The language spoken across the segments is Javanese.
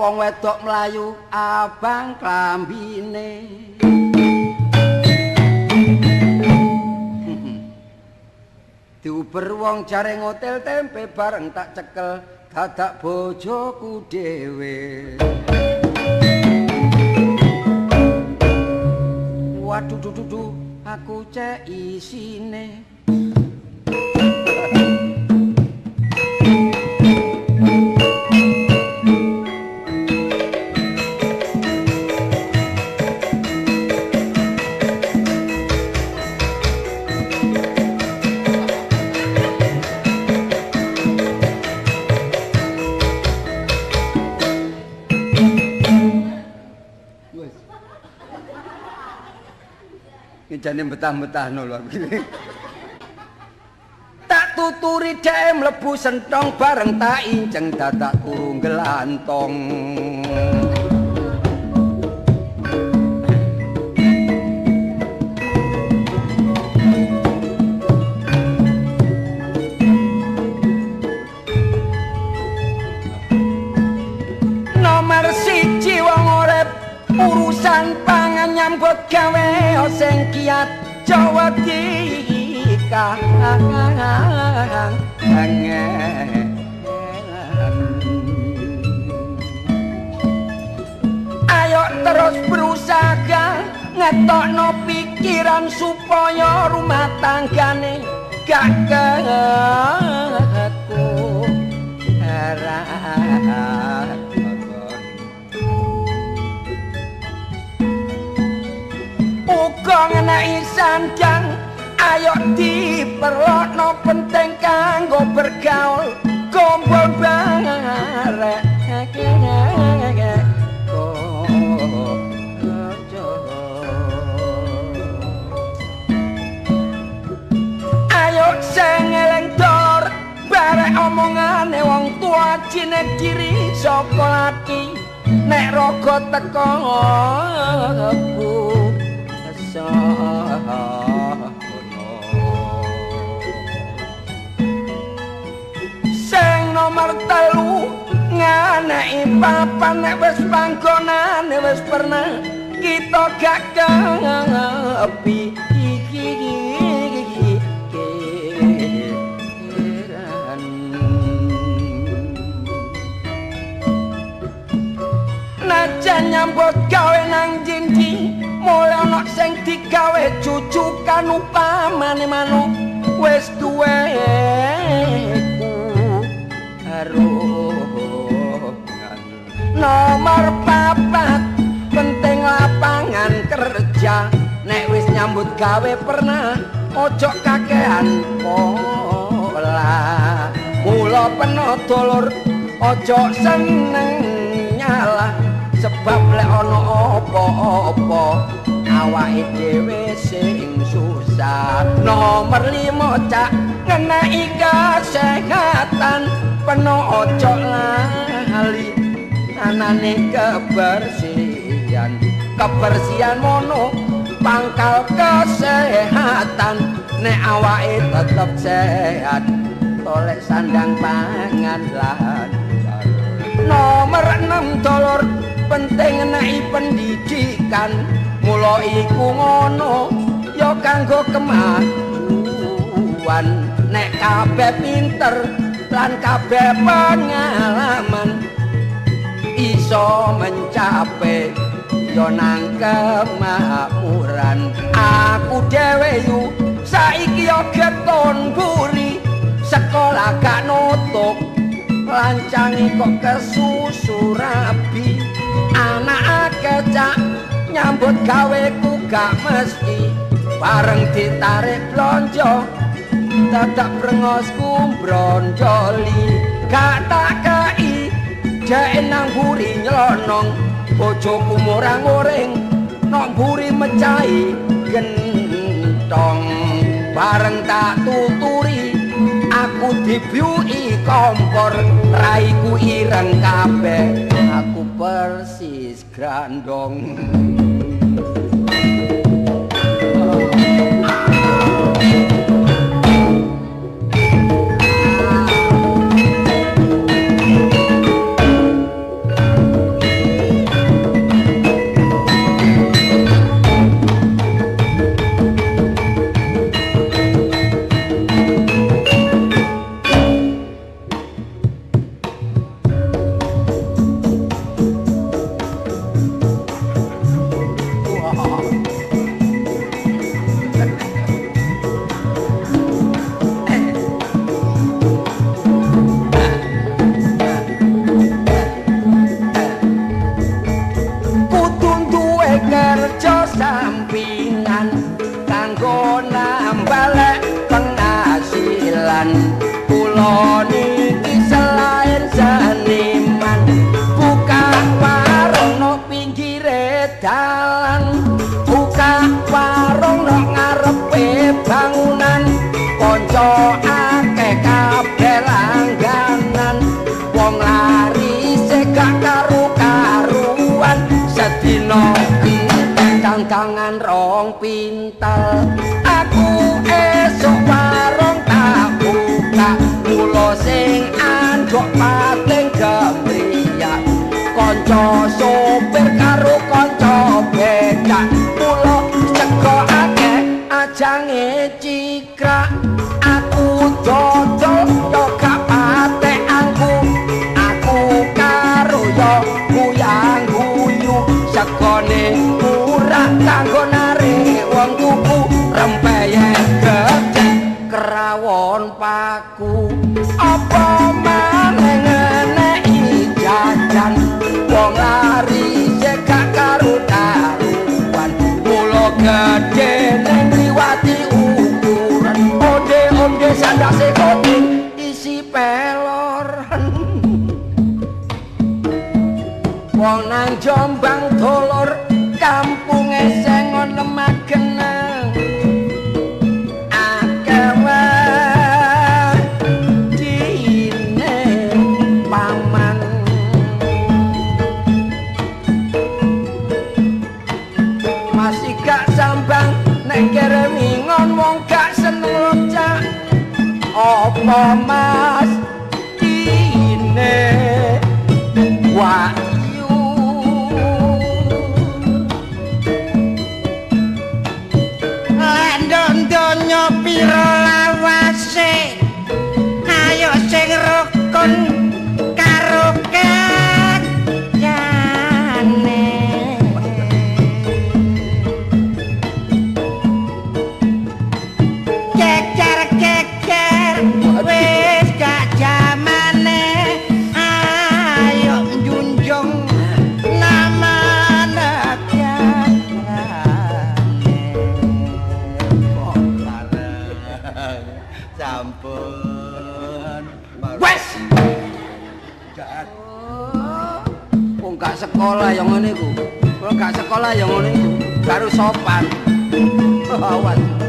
wong wedok mlayu abang klambine. Diuber wong jare ngotel tempe bareng tak cekel dadak bojoku dhewe. Waduh dudu aku cek isine jane betah-betahno lho. Tak tuturi dhek mlebu sentong bareng tak injeng dadak kurung gelantong ngetokno pikiran supaya rumah tanggane gak keku harap uga ngenai sandang ayo diperlokno penting kanggo bergaul kumpul barek omongane wong tua cinek diri saka lati nek raga teko bu Sing nomor telu nganeki papan nek wis panggonane wis pernah kita gak kepi nyambut gawe nang jindi. Mulai ana sing digawe cucukan upamane manuk. Wis duwe nomor papat. Penting lapangan kerja. Nek wis nyambut gawe pernah ojo kakean pola. Mula peno dolur ojo seneng nyalah sebab lek ana apa-apa awake dhewe sing susah. Nomor 5 cak ngenai kesehatan. Peno ojo lali anane kebersihan. Kebersihan mono pangkal kesehatan. Nek awake tetep sehat tolek sandang pangan lancar. Nomor 6 dolor penting ngenai pendidikan mula iku ngono ya kanggo kemajuan nek kabeh pinter lan kabeh pengalaman iso mencapai yo nang kemakmuran. Aku dhewe yu saiki yo geton buri sekolah gak nutup lancangi kok kesusu rabi anak kecak nyambut gaweku gak mesti. Bareng ditarik blonjo dadak brengos kumbronjoli gak tak kei jek nang buri nyelonong. Bojoku murang-uring nok buri mecahi gentong. Bareng tak tuturi aku dibyuki kompor. Raiku ireng kabeh persis gerandong kanggo narik wong tuku rempeyek gede kerawon paku. Apa maneh ngeneki jajan? Wong lari segak karo karuan. Mulo gede ning liwati ukuran. Onde-onde sandase kopi isi peloran wong nang jombang dolor kampunge sekolah yang ngene iku wong gak sekolah yang ngene iku baru sopan. Awas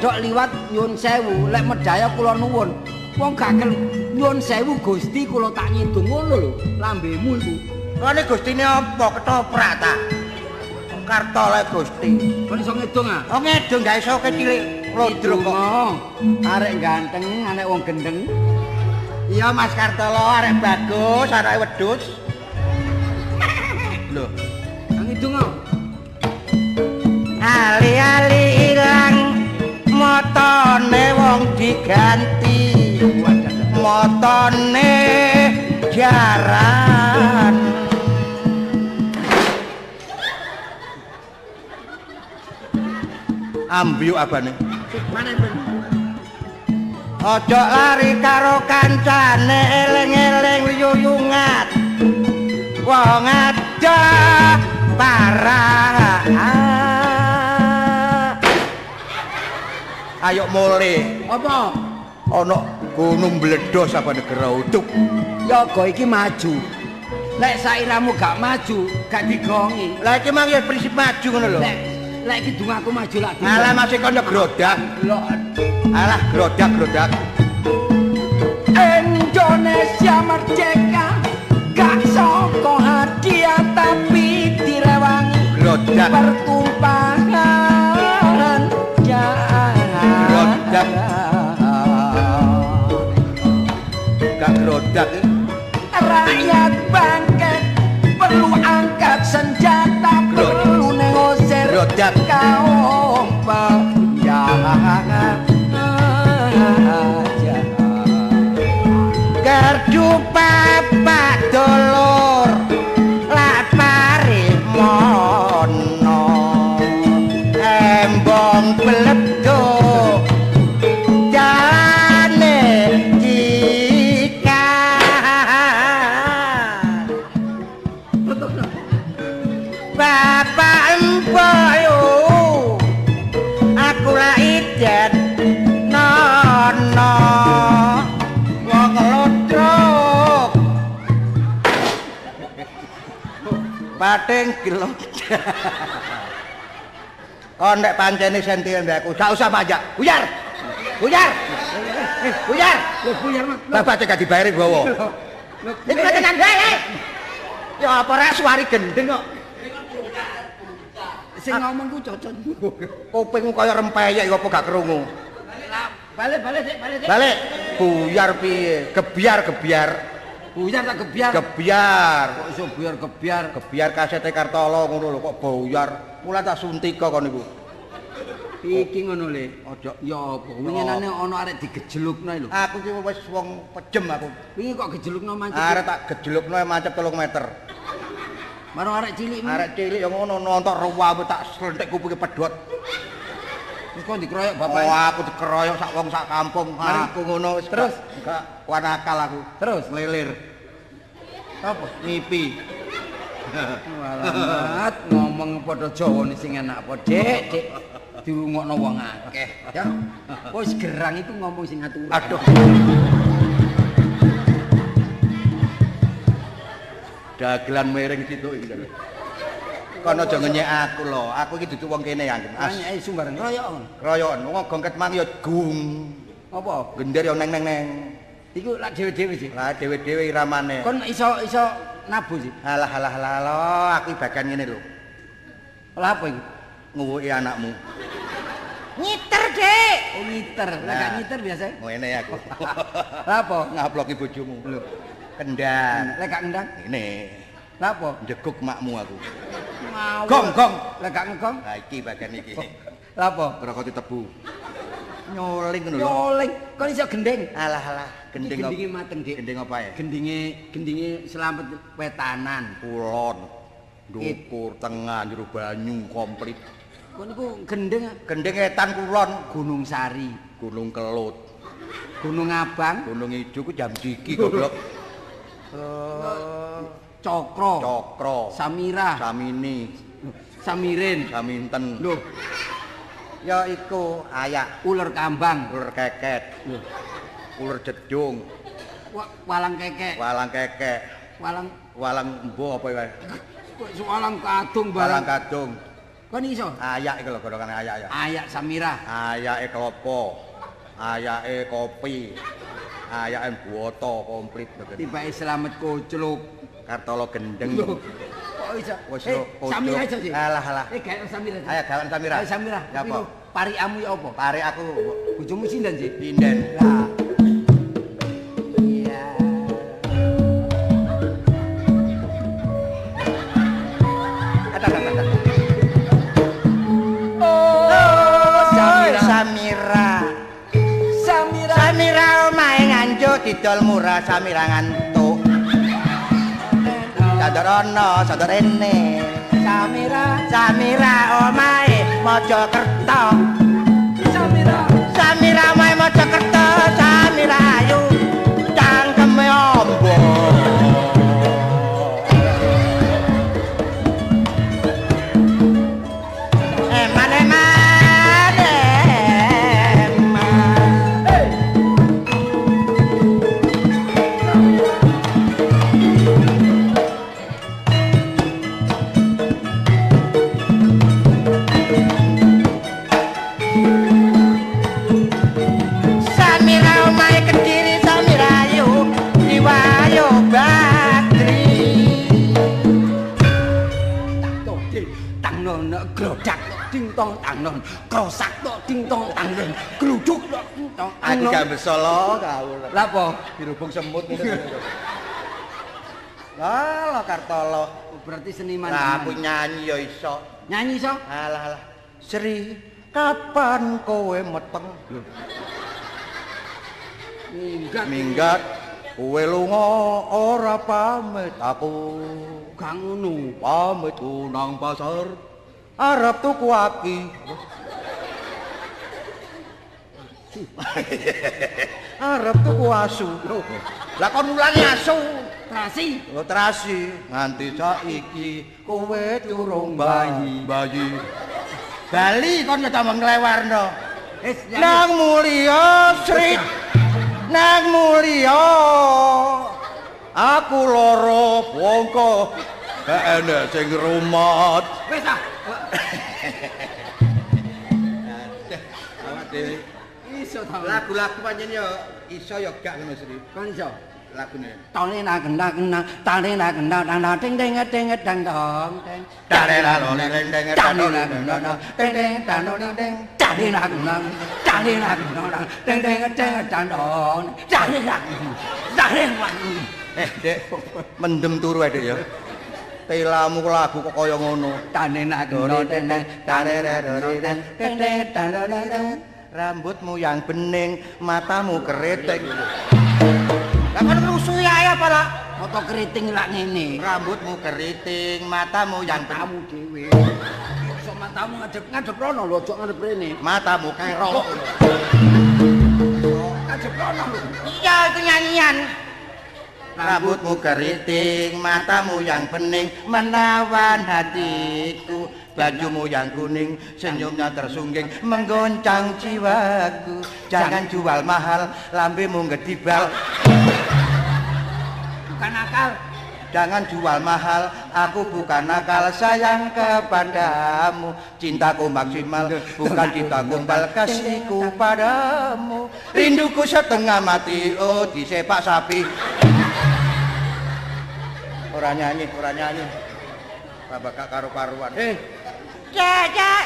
ndodok liwat nyun sewu lek medaya kula nuwun wong gak gelem nyun sewu Gusti kula tak nyidung ngono lho lambemu iku Ngene Gustine apa ketoprak ta? Kartole Gusti. kon iso ngidung ah Oh ngedung gak iso kecilik lodro kok. Arek ganteng anek wong gendeng Iya Mas Kartolo arek bagus, arek wedhus. Lho, ngidung ah ali-ali ilang motone wong diganti motone jaran Ambyuk abane. Ojo lari karo kancane eling-eling yuyungat. Wong ada parah. Ayo mule. Apa? Ana gunung bledos apa negara utuk. Yoga iki maju. Lek sairamu gak maju, gak digongi. Lah iki mang ya prinsip maju ngono lho. Lek lek iki dungaku maju lak. Alah masih kono grodak. Lho, Alah grodak grodak. Indonesia merdeka gak soko hadiah tapi direwangi Grodak. pertumpahan Grodak. Gak grodak. rakyat bangkit perlu angkat senjata perlu negosiasi Grodak. kaum penjahat Gardu papak pating gelok kon nek pancene sentian aku gak usah majak buyar buyar Eh, buyar Lho buyar. Bapak cek gak dibayari bawa. Iku tenan wae. Ya apa rek suari gendeng kok. Sing ngomong ku cocok. Kupingmu kaya rempeyek apa gak krungu. Balik balik balik Dik. Balik. Buyar piye? Gebiar gebiar. Buyar tak gebiar. Gebiar. Kok iso buyar gebiar? Gebiar kasete Kartolo ngono lho kok buyar. Mulai tak suntika kon niku. Iki ngono le. Ojo. Ya apa? Winginane ana arek digejelukno lho. Aku ki wis wong pejem aku. Wingi kok gejelukno mancep. Arek tak gejelukno mancep 3 meter. Marang arek cilik. Arek cilik ya ngono nonton ruwamu tak slentek kupinge pedhot. Terus kok dikeroyok Oh, bapak. aku dikeroyok sak wong sak kampung. Mari. Aku ngono wis Terus? gak kuat akal aku. Terus Lilir. apa? Ngipi. Alamat ngomong padha Jawa ni sing enak apa, Dik? Dik dirungokno wong akeh. Ya. Wis gerang iku ngomong sing aturan. Aduh. Dagelan miring situ iki. Lho. Kono aja ngenyek aku lho. Aku iki dudu wong kene yang As. Anyake sumbarang royok. Royokan wong gongket mang ya gung. Apa? Gender ya neng neng neng. Iku lak dhewe-dhewe sih. Lah dhewe-dhewe iramane. Kon iso iso nabu sih. Alah alah alah lo, aku bagian ngene lho. Lah apa iku? Nguwuki anakmu. Ngiter, Dik. Oh ngiter. Lah gak ngiter biasa. Ngene aku. Apa? Ngaploki bojomu. Lho. Kendang. Lah gak ngendang. Ini Lah apa? njeguk makmu aku. Gong, gong. Lah gak ngegong. Lah iki bagian iki. Lah apa? Rokok tebu. Nyoling ngono lho. Yoling. Kon iso gendeng. Alah alah, gending apa? gendinge mateng, Dik. Gending apa ya? Gendinge gendinge selamat wetanan. Kulon. Dukur, tengah, jero banyu komplit. Kon niku gendeng Gending etan kulon, Gunung Sari, Gunung Kelut, Gunung Abang, Gunung Ijo ku jam jiki goblok. Cokro, Cokro, Samira, Samini, Samirin. Saminten. Lho, Ya iku ayak, ular kambang, ular keket, Lho, ular jedung, wa- walang kekek, walang kekek, walang walang embo apa kok walang kadung Walang barang. kadung. Kon iso? Ayak iku lho golongan ayak ya. Ayak Samira. Ayake klopo, ayake kopi, ayake buoto komplit begini. Tibake selamat kocluk. Kartolo gendeng. Lho, kok iso? Wis Eh, lho, kocluk. Samira iso sih. Alah alah. Eh, gawe Samira. Ayo gawan Samira. Ayo Samira. Ya apa? Pari amu ya apa? Pare aku Bojomu sindan sih. pinden. Lah. Iya. Oh, Samira. Samira. Samira. Samira. Samira omahe nganjuk didol murah Samira ngantuk. Sadar ana, sadar ene. Samira. Samira omahe Mojokerto. Apa? Dirubung semut ngene. Lah, lo Kartolo. Oh, Berarti seniman. Lah aku nyanyi ya iso. nyanyi so? Alah alah. Sri, kapan kowe meteng? Minggat. Minggat kowe lunga ora pamit aku. Gak ngono. Pamit nang pasar. Arep tuku aki. Arep tuku asu. Lah kon mulangi asu. Trasi. Lo terasi nganti saiki kowe durung bayi. Bayi. Bali kon ya tambah nglewarno. Wis. Nang mulya Sri. Nang mulya. Aku lara bongko. Gak enek sing rumat. Wis ah. iso tau. Lagu-lagu panjenengan iso yo gak ngono Sri. Kon iso lagune. Tone na gendak gendak, tane na gendak dang dang ting ting ting dang dong. Tane na lo le le dang dang dong dong. Ting ting dang dong ding ding. Tane na gendak, tane na gendak ting ting ting dang dong. Tane na. Tane na. Eh, Dek, mendem turu ae, Dek ya. telamu lagu kok kaya ngono tanenake tanenake tanenake tanenake tanenake Rambutmu yang bening, matamu keriting. Lah kon rusuhi ae apa lah? Foto keriting lak ngene. Rambutmu keriting, matamu yang. Kamu dhewe. Sok matamu ngadep ngadep rono lho, ojo ngadep rene. Matamu kerok. Ngadep rono lho. Iya, itu nyanyian. Rambutmu keriting, matamu yang bening, menawan hatiku. Bajumu yang kuning, senyumnya tersungging, menggoncang jiwaku. Jangan jual mahal, lambemu ngedibal. Bukan akal. Jangan jual mahal, aku bukan nakal, sayang kepadamu. Cintaku maksimal, bukan cinta gombal, kasihku padamu. Rinduku setengah mati, oh disepak sapi. Ora nyanyi, ora nyanyi. Bapak gak karu-karuan. Eh, Jajak.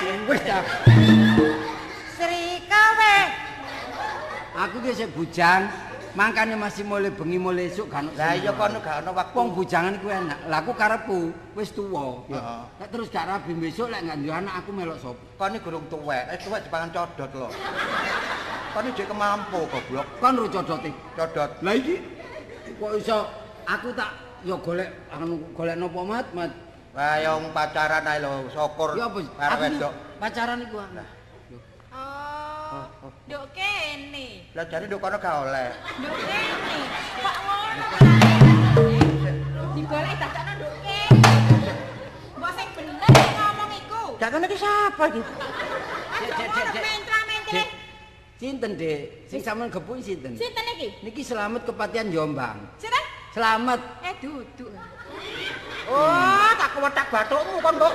Sri kowe. Aku ki sik bujang, mangkane masih mulai bengi mulai esuk kan. Lah iya kono gak ono waktu. wong bujangan ku enak. Lah aku karepku wis tuwa. Heeh. Nek terus gak rabi besok lek gak duwe anak aku melok sop. Kono gurung tuwek, eh tuwek dipangan codot lho. Kono jek kemampu goblok. Kon ru codote. Codot. Lah iki kok iso aku tak ya golek anu golek napa mat mat. Wah, yang pacaran ae lho, syukur Ya apa? pacaran iku. ah. Nduk kene. Lah jane nduk kono gak oleh. Nduk kene. Kok ngono? Digoleki dadakno nduk kene. Mbok sing bener ngomong iku. Ngono iki sapa iki? Mentra-mentre. Sinten, Dek? Sing sampean gepuki sinten? Sinten iki? Niki selamat kepatihan Jombang. Sinten? Selamat. Eh duduk. Oh, tak kewetak bathukmu kon kok.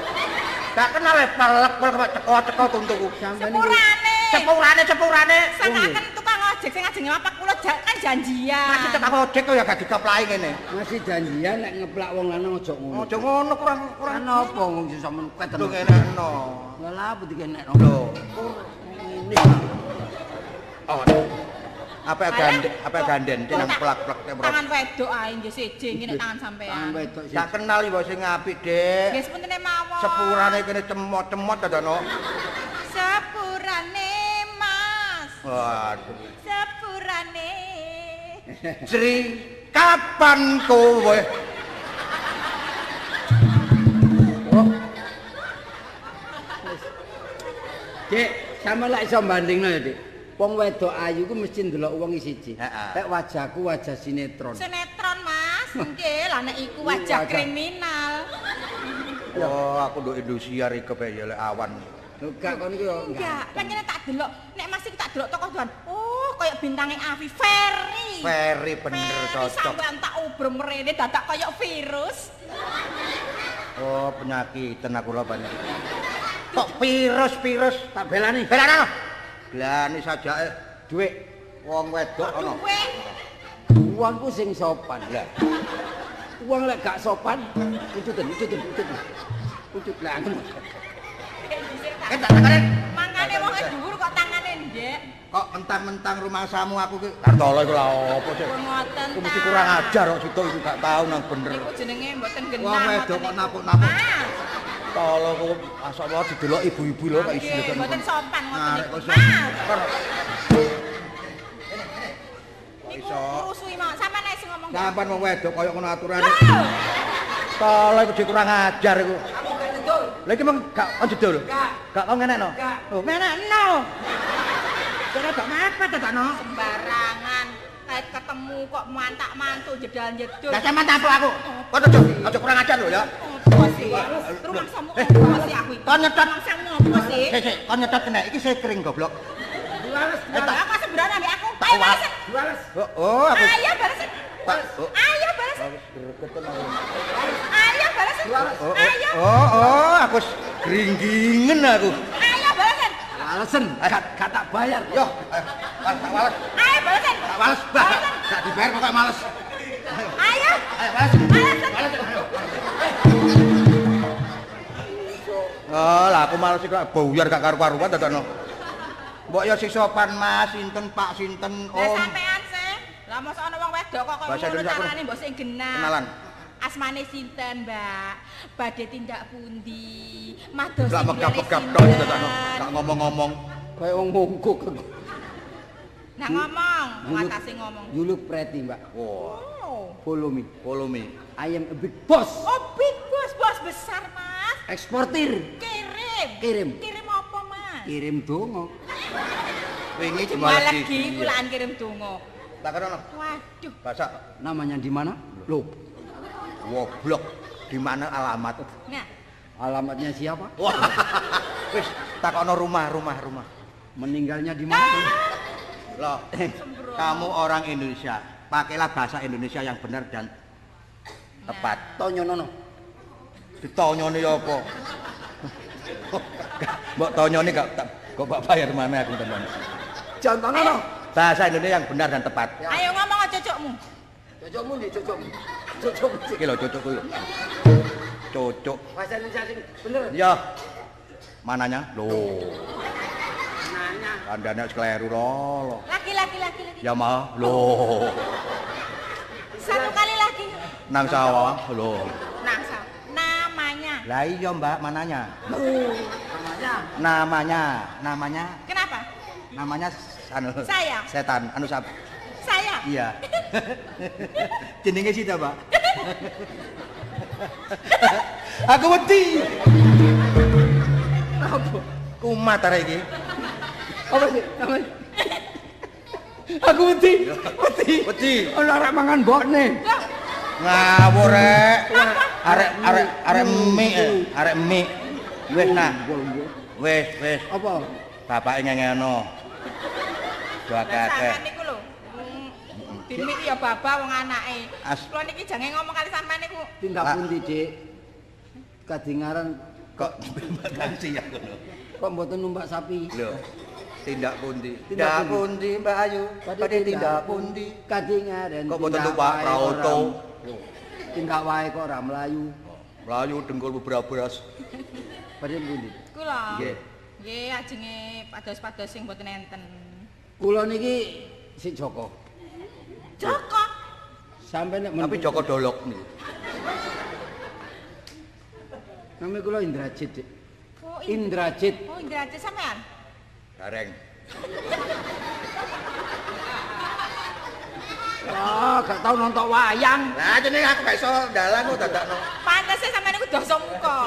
Gak kenal le pelek pelek ceko-ceko tuntuku. Sampean iki Sepurane. Cepurane cepurane. Sengaken tukang ojek sing ngajeng ngapak kula kan janjian. Masih tekak ojek kok ya gak dikaplai ngene. masih janjian nek ngeplak wong lanang aja ngono. Aja ngono kurang kurang Kan apa wong sing sampean kuwet Lho ngene no. Lha apa dikenekno? Lho. Ini. Oh. Apa ganden, apa ganden tinang plak-plak temrot. Tangan wedok ae nggih siji ngene tangan sampean. Tangan wedok. Tak kenal iki sing apik, Dik. Nggih sepuntene mawon. Sepurane kene cemot-cemot dadono. Sepurane Mas. Waduh. Sepurane. Sri, kapan kowe? Dik, sampean lek iso bandingno ya, Dik. Wong wedok ayu ku mesti ndelok wong siji. Lek wajahku wajah sinetron. Sinetron Mas. Nggih, lah nek iku wajah Wajah. kriminal. Oh, aku nduk iki kepe ya lek awan. Lho gak kon ku yo Enggak, pancene tak delok. Nek Mas iki tak delok tokoh doan. Oh, kaya bintange Avi Ferry. Very bener Ferry cocok. sampean tak ubrem mrene dadak kaya virus. Oh, penyakitan aku lho banyak. Kok virus-virus tak belani. Belana. Belani sajake Dhuwit. wong wedok ana. Uang ku sing sopan. Lah. Uang lek gak sopan, ucuten, ucuten, ucuten. Ucut lah. Eh tak tangane. Mangkane wong e dhuwur kok tangane ndek. Kok mentang-mentang rumah samu aku ki Kartolo iku lha opo sih? Ngoten. Aku mesti kurang ajar kok situ iku gak tau nang bener. Niku jenenge mboten genah. Wong wedok kok napuk-napuk. Ah, Tolo kok asok wae didelok ibu-ibu lho kok isi Mboten sopan ngoten niku. Kok niku iso? rusui mau. Sampeyan nek sing ngomong. Sampan wong wedok kaya ngono aturane. Ah, Tolo iku kurang ajar iku. Lha iki meng gak on jedul. Gak. Tau ngenekno. Oh, ngenekno. Kira gak mepet ta no. sembarangan. Kait ketemu kok mantak mantu jedal jedul. Lah sampean tampuk aku. Kok aja aja kurang ajar lho ya. Apa sih? Rumah samu apa sih aku iki? Kon nyetot. Samu apa sih? Sik sik, kon nyetot kena iki saya kering goblok. Diwales, Lah diwales. aku sembarangan ambek aku. Ayo balesin. Diwales. Oh, aku Ayo oh. Ayo balesin. Ayo balesin. Oh, oh, oh, oh, aku s- gringgingen aku. Ayo balesin. Walesen, gak gak tak bayar. Yo, ayo, tak wales, Ayo balesin. tak wales, bah, gak dibayar kok kayak males. Ayo. Ayo, wales, ayo. Oh, lah aku males iki kok buyar gak karu-karuan dadakno. Mbok ya sing sopan Mas, sinten Pak, sinten Lah Om. sampean sih. Lah mosok ana wong wedok kok kok ngono carane mbok sing genah. Kenalan. Asmane sinten, Mbak? Badhe tindak pundi? Mados Gak sing megap-megap tok. Gak ngomong-ngomong. Kayak wong mongkok aku. Nah ngomong, You look- ngatasi ngomong. You look pretty, Mbak. Wah, Oh. Follow me. follow me. I am a big boss. Oh, big boss, bos besar, Mas. Eksportir. Kirim. Kirim. Kirim apa, Mas? Kirim dongo. Wingi Cuma lagi kulaan kirim donga. Tak kena Waduh. bahasa Namanya di mana? Loh, woblok. Di mana alamat? Nah, alamatnya siapa? Wah. Wis takono rumah, rumah, rumah. Meninggalnya di mana? Loh, kamu orang Indonesia. Pakailah bahasa Indonesia yang benar dan tepat. Tonyo nono. Ditonyone ya apa? Mbok tonyone gak kok Pak bayar mana aku teman. Contoh nono. Bahasa Indonesia yang benar dan tepat. ayo ngomong aja cocokmu. Cocokmu nih, cocokmu. Cocokmu. Iki lho cocok kuwi lho. Cocok. Bahasa Indonesia sing bener. Ya. Mananya? Loh, Nanya. kandane kleru lho. Lagi, lagi, lagi, lagi. Ya mah, loh. Satu kali lagi. Nang sawah, loh. Nah, sa- namanya. Lah iya Mbak, mananya? Namanya. Namanya, namanya, Kenapa? namanya anu. Saya. Setan, anu sap. Saya. Iya. Jenenge sita, Mbak. Aku wedi. Apa? Kumat arek iki. Apa sih? Namanya? Aku wedi. Wedi. Wedi. Ono arek mangan bokne. Ngawur rek. Arek arek arek mie, eh. arek mie. Wis nah, wis wis. Apa? Bapake ngengeno. Dua lah kakek. niku lho. Dimik ya baba wong anake. Kula niki jange ngomong kali sampean niku. Tindak Pak. pundi, Dik? Kadingaran Kok ganti ya ngono. kok mboten numpak sapi. Lho. Tindak pundi? Tindak Tindak pundi? Mbak Ayu? Pada tindak pundi? Kadingaren. Kok mboten numpak prauto? Tindak wae kok ora mlayu. Melayu dengkul beberapa beras. Pada pundi? Kula. Nggih. Nggih, ajenge pados-pados sing mboten enten. Kula niki si Joko. Joko. Sampai nek Tapi Joko Dolok nih. Namanya kula Indrajit, Dik. Oh, In- Indrajit. Oh, Indrajit sampean. Gareng. Wah, gak tau nonton wayang. Lah jenenge aku gak iso dalan kok dadakno. Pantes sampean niku dosa muka.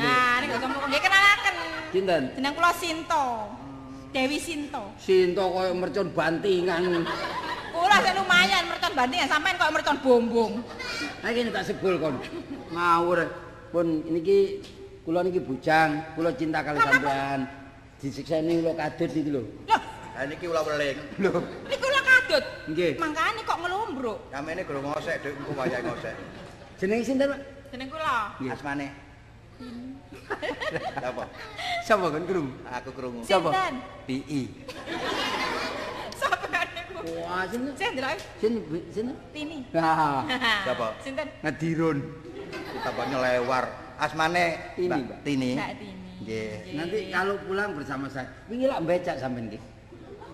Nah, niku dosa muka. Nggih kenalaken. Sinten? Jeneng kula Sinto. Dewi Sinto. Sinto koyo mercon bantingan. Kula sing lumayan mercon bandingan sampean kok mercon bombong. Ha iki tak sebul kon. Ngawur. Pun niki kula niki bujang, kula cinta kali sampean. Disikseni kula kadut iki lho. Loh, Lah niki ulah weling. Lho, niku kula kadut. nggih. Mangkane kok ngelumbruk. Namene guru ngosek Dik, engko wayahe ngosek. Jenenge sinten, Pak? Jeneng kula. Nggih. Asmane. Apa? Sapa kon krungu? Aku krungu. Sinten? PI. Sampean niku. Wah, sinten? Saya ndelok Sin sinten? Tini. Nah, Siapa? Sinten? ngadirun. Kita banyak lewar. Asmane Tini, Mbak Mbak. Tini. Mbak Tini. Nggih. Nanti kalau pulang bersama saya. Wingi lak becak sampean iki.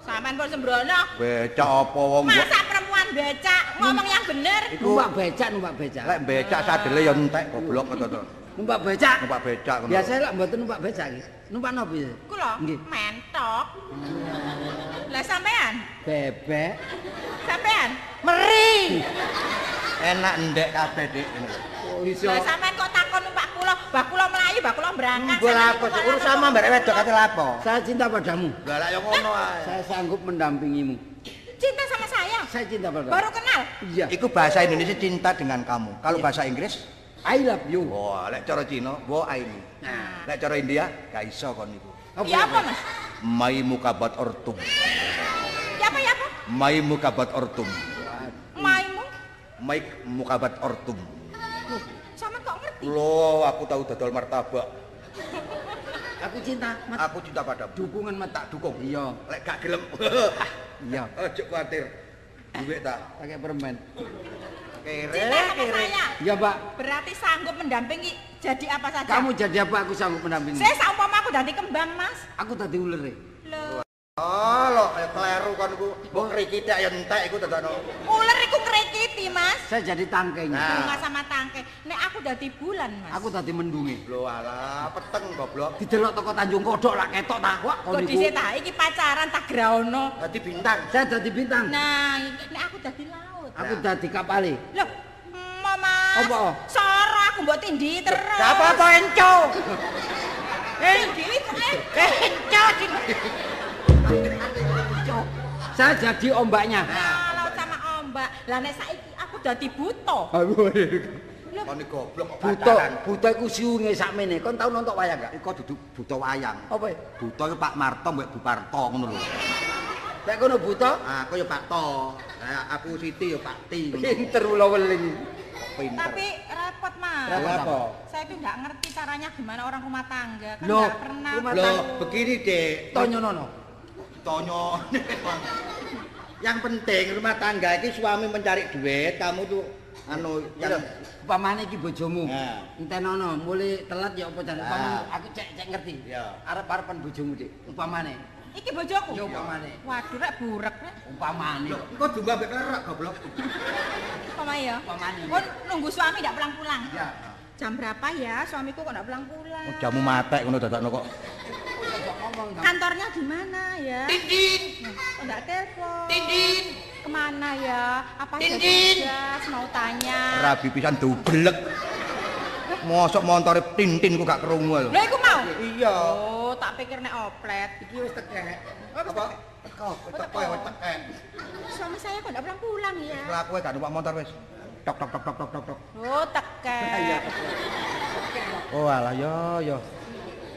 Sampean pun sembrono. Becak apa wong kok. Masa perempuan becak ngomong yang bener? Iku Numpak becak, numpak becak. lek becak sadele ya entek goblok to to. Numpak becak. Numpak becak ngono. Biasanya lak mboten numpak becak iki. Numpak nopo ya? Kula Nggih. mentok. Lah sampean? Bebek. Sampean? Meri. Enak ndek kabeh Dik. Oh iso. Lah sampean kok takon numpak kula, bak kula melayu, bak kula berangkat. Sampean lapo takon. sama mbak wedok kate lapo? Saya cinta padamu. Lah lek yo ngono ae. Saya sanggup mendampingimu. Cinta sama saya? Saya cinta padamu. Baru kenal? Iya. Iku bahasa Indonesia cinta dengan kamu. Kalau Iya. bahasa Inggris, I love you. wah lek cara Cina, wo aini. Nah. Lek cara India, gak iso kon niku. Ya apa, Mas? Mai mukabat ortum. Ya apa ya apa? Mai mukabat ortum. Maimu? Mai mukabat ortum. Sama kok ngerti? Lo, aku tahu dodol martabak. Aku cinta. Mat. Aku cinta padamu. Dukungan mata. Tak dukung. Iya. Lek gak gelem. Iya. Ojo kuatir. Duit tak. Pakai permen. Kere, Cinta sama kere. saya? Iya, Pak. Berarti sanggup mendampingi jadi apa saja? Kamu jadi apa aku sanggup mendampingi. Saya saumpama aku dadi kembang, Mas. Aku tadi ular e. Loh, Oh, lo kayak keleru kan ku. Mbok krikit ya entek iku dadakno. ular iku ngrekiti, Mas. Saya jadi tangkainya. Nah. Bunga sama tangke. Nek aku dadi bulan, Mas. Aku tadi mendungi. Lo alah, peteng goblok. Didelok toko Tanjung Kodok lah ketok ta. Wah, kok dhisik ta iki pacaran tak graono. Dadi bintang. Saya jadi bintang. Nah, nek aku dadi laut. Aku jadi kapale. Loh, mau Mas. Apa? Soro aku mbok tindhi terus. Gak apa-apa enco. Tindhi kok eh. Enco. Saya jadi ombaknya. Nah, laut sama ombak. Lah nek saiki aku dadi buta. Loh, Kon goblok kok Buta, buta iku siunge sakmene. Kon tau nonton wayang gak? Iku duduk buta wayang. Apa? Buta iku Pak Marto mbek Bu Parto ngono lho. Lek kono buta, Ah, aku ya Pak To. Aku Siti ya Pak Ti. pinter ula weling. Pinter. tapi repot, Mas. Repot apa? Saya itu nggak ngerti caranya gimana orang rumah tangga. Kan Loh, nggak pernah. rumah Loh, begini, Dek. Tonyo nono. Tonyo. yang penting rumah tangga iki suami mencari duit, kamu tuh anu yang Upamane iki bojomu. Nah. Entenono, mulai telat ya apa jan. Aku cek cek ngerti. Iya. Arep-arepan bojomu, Dik. Upamane. Iki bojoku. Ya upamane. Waduh, rek burek rek. Umpamane. Loh, kok jumlah mbek kerak goblok. Apa ya? Upamane. Oh, nunggu suami nggak pulang-pulang. Ya. Jam berapa ya suamiku kok nggak pulang-pulang? Oh, jamu matek ngono dadakno kok. Kantornya di mana ya? Tindin. Oh, nggak telepon. Tindin. Ke mana ya? Apa Din, saja Din. tugas? mau tanya? Rabi pisan dublek. Mosok montore tintin ku gak krungu lho. Lah iku mau? Iya. Oh, tak pikir nek oplet. Iki wis tekek. Apa? Teko, teko ya wis teken. Suami saya kok nggak pulang-pulang ya? Laku gak numpak motor wis. Tok tok tok tok tok tok tok. Oh, teken. Oh alah yo yo.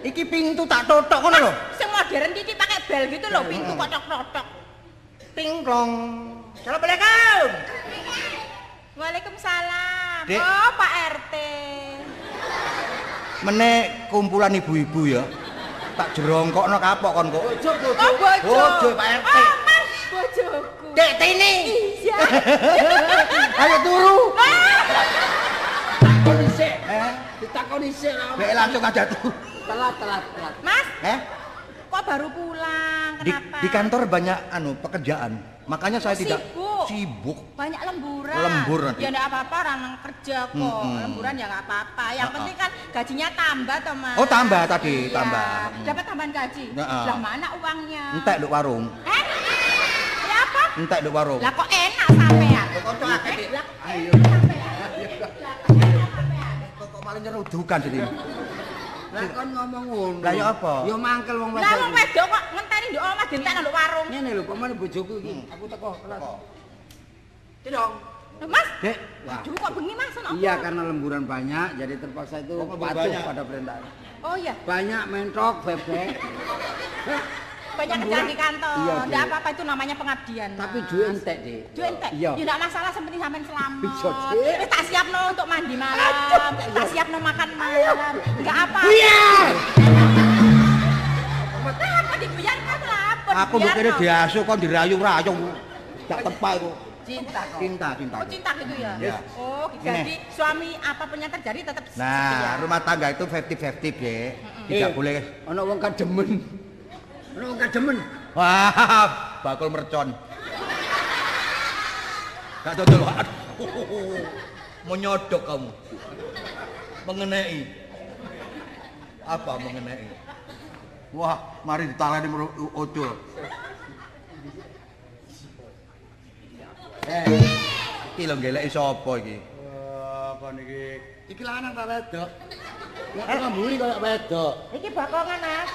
Iki pintu tak totok ngono lho. Sing modern iki pakai bel gitu loh, pintu kok tok-tok. Ting klong. Assalamualaikum. Waalaikumsalam. Dek. Oh, Pak RT. Mene kumpulan ibu-ibu ya. Tak jerongkokno kapok kon kok. Bojo bojo. Oh, bojo. Bojo, Pak RT. Oh, Mas, bojoku. Dek tini. Iya. Ayo turu. Takoni sik. Eh, Ditakoni sik. lah. dek langsung aja tuh. Telat telat telat. Mas, Eh, kok baru pulang? di, Kenapa? di kantor banyak anu pekerjaan. Makanya saya Oh, tidak sibuk. sibuk. banyak lemburan. Lembur nanti. Ya enggak apa-apa orang kerja kok. Mm-mm. Lemburan ya enggak apa-apa. Yang penting kan gajinya tambah toh, Mas. Oh, tambah tadi, Iya. tambah. Dapat tambahan gaji. Ha-ha. Lah mana uangnya? Entek nduk warung. Eh? Ya apa? Entek nduk warung. Lah kok enak sampean? Kok akeh, Dik? Lah, Ayo. Kok kok malah nyerudukan sini. Lah kon ngomong ngono. Lah, ya apa? Ya mangkel wong lah wong wedok kok ngenteni nduk omah nang nduk warung. Ngene lho, pamane bojoku iki. Hmm. Aku teko telat. Tidong. Loh, Mas, Dek. Wah. Aduh kok bengi Mas ono Iya karena lemburan banyak jadi terpaksa itu patuh pada perintah. Oh iya, Banyak mentok bebek. banyak kerjaan di kantor. Iya, Enggak apa-apa itu namanya pengabdian. Tapi duit entek, Dik. Duit entek? Iya. Ya enggak masalah, seperti sampean selamat. Bisa, Dik. Wis tak siapno untuk mandi malam, tak siapno makan malam. Enggak apa. Iya. Kenapa dibiarkan lapor? Aku kene diasuh kon dirayu-rayu. Gak tepak iku. Cinta kok. Cinta, cinta. Oh cinta gitu ya? Yes. Oh. Ini. jadi suami apa pun yang terjadi tetap setia. Nah, rumah tangga itu 50-50, Be. Tidak Eh, boleh. Ana wong kademen. Wong kademen. Wah, bakul mercon. Gak dodol. Aduh. Menyodok kamu. Mengenai. Apa mengenai? Wah, mari ditalani meru- odol. Eh, iki lho geleki sapa iki? Apa niki? Iki lanang ta wedok? Nek ngamburi kaya wedok. Iki bakongan mas.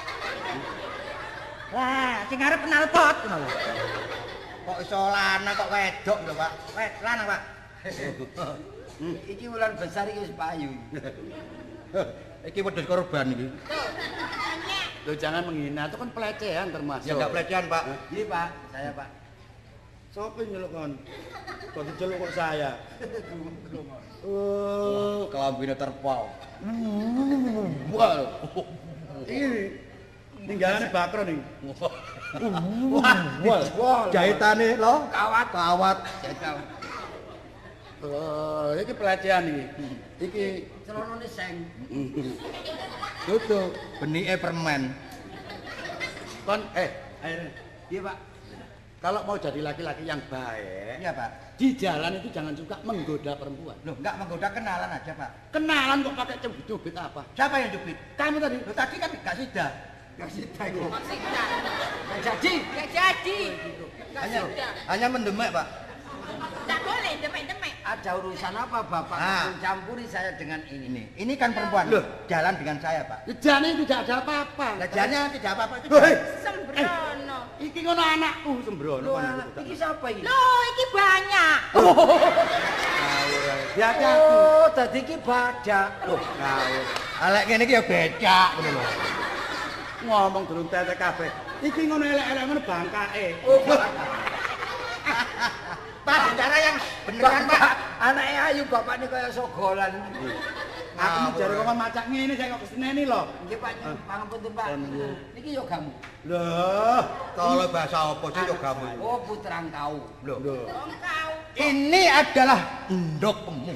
Lah, sing arep knalpot ngono lho. Kok iso lanang kok wedok lho, Pak? Wed, lanang, Pak. Iki wulan besar iki wis payu. Iki wedhus korban iki. Loh jangan menghina, itu kan pelecehan termasuk. Ya enggak pelecehan, Pak. Iki Pak, saya Pak. Sopo nyeluk kon? Kok diceluk kok saya? Oh, Kelambine terpal. wal. Ini tinggalannya bakro nih. Wah, wah, jahitane lo Kawat. kawat. Oh, ini pelecehan nih. Iki Celonone seng. tutup. Benike permen. Kon eh, akhirnya Iya Pak. kalau mau jadi laki-laki yang baik, Iya, Pak. di jalan itu jangan suka menggoda perempuan. Loh, enggak menggoda kenalan aja, Pak. Kenalan kok pakai cubit-cubit apa? Siapa yang cubit? Kamu tadi Loh, tadi kan enggak sida. Gak sida iku. Maksudnya. Gak jadi. Gak jadi. Gak Hanya sudah. hanya mendemek, Pak. Tak boleh demek-demek. Ada urusan apa Bapak Ah. mencampuri saya dengan ini? Ini, ini kan perempuan. Loh. jalan dengan saya, Pak. Jangan tidak ada apa-apa. Lejanya tidak apa-apa itu. Hei, Sembrono. iki ngono anakku sembrono. Loh, aku iki siapa iki? Loh, iki banyak. Hati aku. Oh, tadi iki badak. Loh, Ngawur. Alek ngene iki ya becak ngono lho. Ngomong durung tete kabeh. Iki ngono elek-elek ngono bangkake. oh, Pak, bicara yang beneran, Pak. Anaknya ayu bapak ini kayak sogolan. Aku mencari kok macak ngene saya kok keseneni lho. Nggih Pak, pangapunten Pak. Niki yo kamu. Loh, Kalau bahasa apa sih yo kamu? Oh, putrang kau. Loh. loh. Wong kau. Ini adalah endokmu.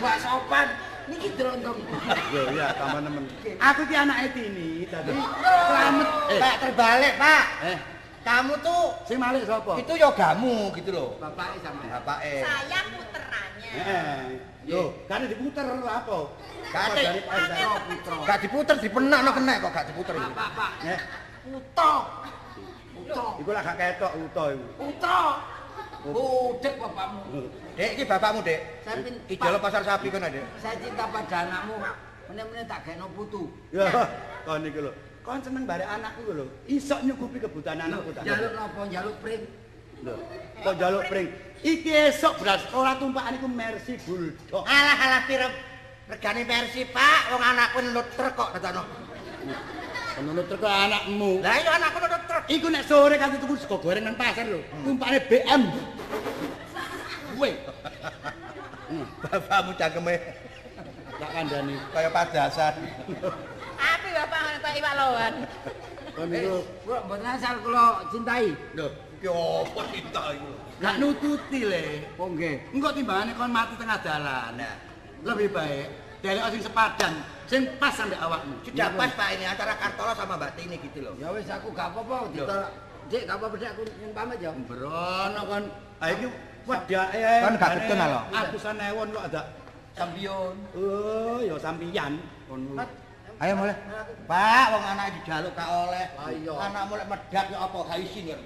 Mbak sopan. Niki drontong. Yo iya teman-teman. Aku ki anake Tini, dadi selamat. Eh, Pak terbalik, Pak. eh, Kamu tuh sing malik sapa? itu yogamu gitu loh. Bapaknya sama. Bapak eh. Saya puteranya. Heeh. Loh, kan diputer lho apa? Kate. dari Putra, putra. Gak diputer dipenak no kena kok gak diputer Pak, ini. Pak, Pak. Eh, Putra. Putra. iku lah gak ketok uto iku. Putra. Budek bapakmu. Dek, iki bapakmu, Dek. Saya pin pasar sapi kan, Dek. Saya cinta pada anakmu. Meneh-meneh tak gawe putu. Ya, kon iki lho. Kon seneng bare anakku lho. Iso nyukupi kebutuhan anakku ta. Jaluk napa? Jaluk pring. Lho, kok njaluk pring. Iki esok beras ora tumpakan iku Mercy Bulldog. Alah alah piro regane versi, Pak. Wong anakku truk kok datano. Menurut terus anakmu. Lah iya anakku nunut truk. Iku nek sore kan tuku sego goreng nang pasar lho. Tumpakane BM. Weh, Bapakmu cangkeme tak kandhani. kaya padasan. Tapi bapak ngono kok iwak lohan. Kon iku kula mboten asal kula cintai. lho, Ki opo cinta iku? gak nututi le. Oh nggih. Engko timbangane kon mati tengah dalan. Nah, lebih baik delek sing sepadan, sing pas sampe awakmu. Sudah pas Pak ini antara Kartolo sama Mbak Tini gitu loh. Ya wis aku gak apa-apa ditolak. Dik, gak apa-apa aku pamit ya. Brono kon. Ah iki wedake. Kan gak getun ah, lho. Atusan ewon kok ada. Sampion. Oh, ya sampian. Ayo mulai. Pak, wong anak dijaluk gak oleh. Ayo. Anak mulai medak ya apa gak isin ya.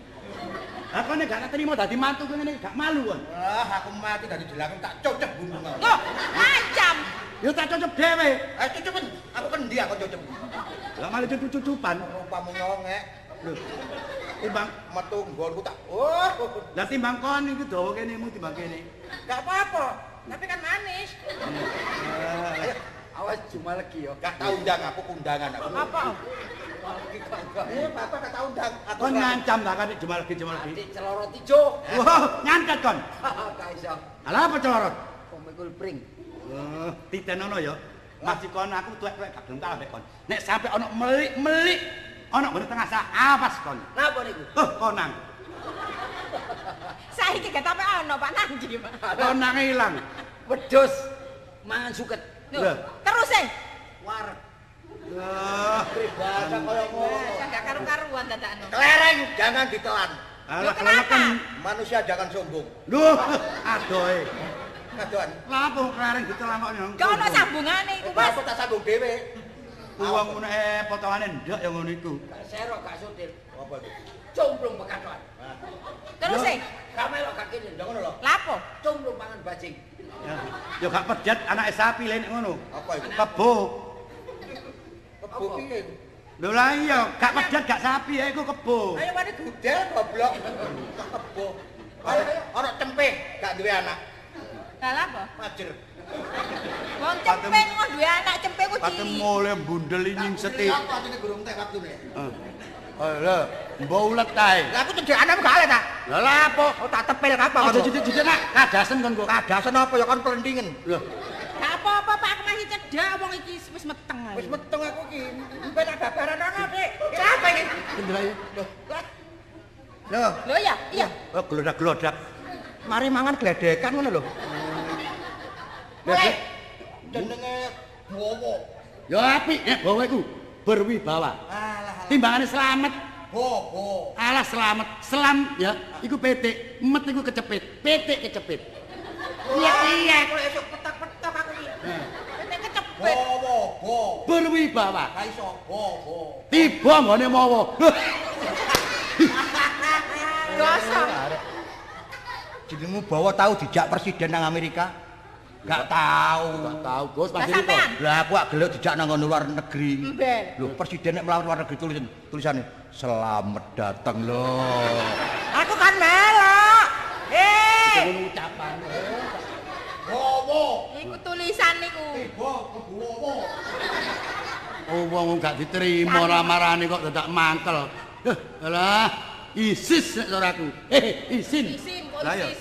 Aku nek gak terima dadi mantu ngene gak malu kon. Wah, aku mati dari jelangkung tak cocok bunuh. Loh, macam. Ya tak cocok dhewe. Eh, cucupen. Aku kan dia aku cocok. Lah malah cucu-cucupan. Rupamu nyongek. Lho. Timbang Metu nggonku tak. Oh, lah timbang kon iki dawa kene mu timbang kene. gak apa-apa. Tapi kan manis. Ayo, Awas cuma lagi ya. gak tau undang aku undangan aku. Apa? Eh, Bapak gak tau undang. Kon ngancam tak kan jumal lagi jumal lagi. Adik celorot ijo. Wah, nyantet kon. Gak iso. Alah apa celorot? Kok mikul pring. Oh, titenono ya. Masih kon aku tuwek-tuwek gak gelem tak ambek kon. Nek sampe ana melik-melik ana ngene tengah sak awas kon. Napa niku? Oh, konang. iki gak sampe ono Pak Nandi, Pak. Tonange ilang. Wedhus mangan suket. Terus e. Wareg. Lah, Bahasa kaya ngono. Wah, gak karu-karuan dadakno. Kelereng jangan ditelan. alah kenapa? Manusia jangan sombong. Lho, adoe. Kadoan. Lah apa klareng ditelan kok nyong. Gak ono sambungane iku, Mas. Aku tak sambung dhewe. Uang ngono eh potongane ndak ya ngono iku. Gak serok gak sotir. Apa itu? Cumplung bekatoan. Terus e. Gak melok gak kene. Ya ngono lho. Lapo? Cumplung pangan bajing. Ya, ya gak pedet anake sapi lene ngono. Apa itu? Kebo. Kebo piye? Lho lah iya, gak pedet gak sapi ya iku kebo. Ayo mari gudel goblok. Kebo. Ayo ana cempe gak duwe anak. Lah lapo? Majer. Wong cempe kok duwe anak cempe ku ciri. mule bundel nying seti. Apa atine gurung tek waktune? Eh. Oh, lho, mbok ulet tae. Lah aku cedek anakmu gak ale ta? Lah lah apa? Oh tak tepel apa Aja jidik-jidik nak kadasen kon kok. Kadasen apa ya kon pelendingen. Lho, Gak apa-apa, Pak. Aku masih cedak wong iki wis meteng. Wis meteng aku ki. Ben ada babaran ana, Dik. Kenapa iki? kendelae. Loh. Loh, Lho ya, iya. Oh, glodak-glodak. mari mangan gledekan ngono lho. Mulai. Jenenge bowo. Ya apik nek bawa iku berwibawa. Alah, Timbangane selamat. bowo. Alah selamat. Selam ya, iku petik, met iku kecepit. Petik kecepit. Iya iya, kok esuk petak-petak aku iki. Nek kecepet. Bowo, bo. Berwibawa. Ga iso bowo. Tiba nggone mawa. Gosong. Jenengmu bowo tahu dijak presiden nang Amerika? Gak tahu. Gak tahu, Gus, kok. sampean. Lah aku gak gelek dijak nang luar negeri. Mbel. Loh, presiden nek mlawan luar negeri tulisan tulisannya selamat datang loh. Aku kan melok. Eh, Ngono ucapan. Bowo. iku tulisan niku. Bo, bowo. Oh, wong gak diterima lamarane kok dadak mantel. Heh, alah, ISIS nek soraku. Eh, isin. Isin, Lah ya.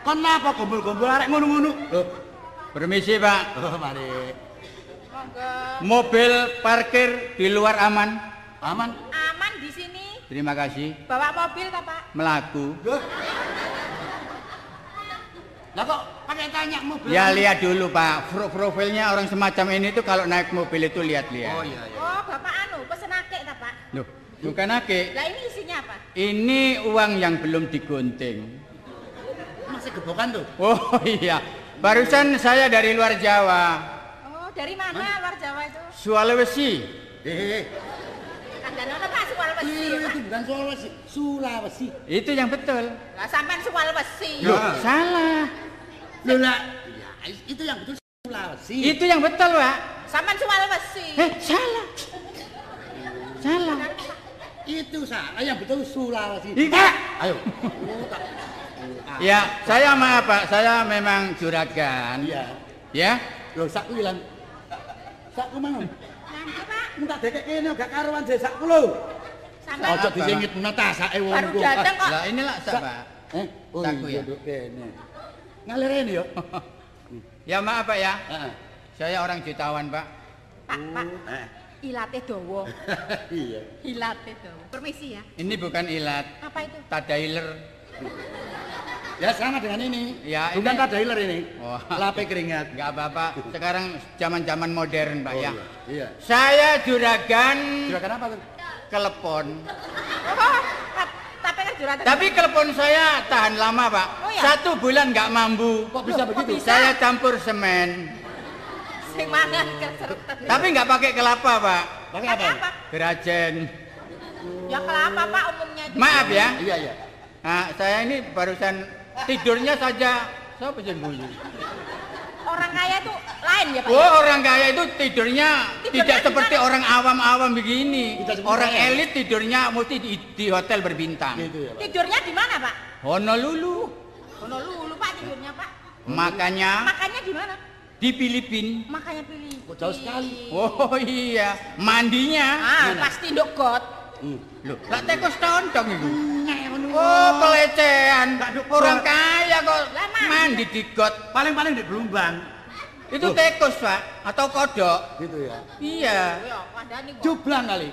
Kon napa kumpul-kumpul arek ngono-ngono? Loh, Permisi Pak, oh, mari. Monggo. mobil parkir di luar aman. Aman. Aman di sini. Terima kasih. Bawa mobil ta, Pak? Melaku. Loh. Lah kok pakai tanya mobil? Ya lihat dulu Pak, Pro- profilnya orang semacam ini tuh kalau naik mobil itu lihat-lihat. Oh iya iya. Oh, Bapak anu, pesen akeh ta, Pak? Loh, bukan ake. Lah ini isinya apa? Ini uang yang belum digunting. Masih gebokan tuh. Oh iya, barusan saya dari luar Jawa, Oh, dari mana luar Jawa itu? Sulawesi. Eh, Kandhane Pak Sulawesi. itu Pak. bukan Sulawesi, Sulawesi. Itu yang betul. Lah sampean Sulawesi. Loh. Loh, salah. Loh lah, ya, itu yang betul Sulawesi. Itu yang betul Pak. Sampean Sulawesi. Eh, salah. Salah. Itu salah, yang betul Sulawesi. Iya. Ayo. Oh. Oh, ah. Ya, saya maaf Pak, saya memang juragan. Iya. Ya, Loh, sakku ilang. Sakku mang. Nanti, Pak. Minta dekek kene gak karuan sakku lho. Sampean Ojo Apa, disingit tasake wong baru datang kok. lah inilah sak Pak. Eh, oh Sakku iya ya? kene. Ngalir ini yo. Ya maaf Pak ya, Heeh. saya orang jutawan Pak. Pak, Pak. Eh. Ilate dawa. Iya. Ilate dawa. Permisi ya. Ini bukan ilat, Apa itu? tadailer. Ya sama dengan ini. Ya, Bukan ini- tadailer ini. Wah. Lape keringat. Enggak apa-apa, sekarang zaman-zaman modern Pak Oh, ya. iya. Iya. Saya juragan Juragan apa tuh? kelepon. Oh, ta- tapi kan juratan. Tapi kelepon saya tahan lama Pak. Oh, ya? Satu bulan nggak mambu. Kok bisa Loh, kok begitu? bisa? Saya campur semen. sing mangan kesereten. Tapi nggak pakai kelapa Pak. Pakai apa? apa? Gerajen. Ya kelapa Pak umumnya itu. Maaf ya. Iya, iya. Nah, saya ini barusan tidurnya saja. Siapa yang guyu? Orang kaya itu lain ya Pak. Oh, orang kaya itu tidurnya Tidurnya tidak seperti mana? orang awam-awam begini. Tidak seperti Orang saya. elit tidurnya mesti di, di hotel berbintang. Gitu ya, Pak. Tidurnya di mana Pak? Honolulu. Honolulu Pak tidurnya Pak. Makanya Makannya di mana? di Filipina. Makanya pilih. Kok jauh sekali? Oh iya, mandinya. Ah, pasti ndok got. Hmm. Loh, lah tekos tontong itu. Oh, pelecehan. Orang kaya kok mandi. di got. Paling-paling di Belumbang. Itu Oh. tekos, Pak, atau kodok. Gitu ya. Iya. Ya, kok. Jublang kali.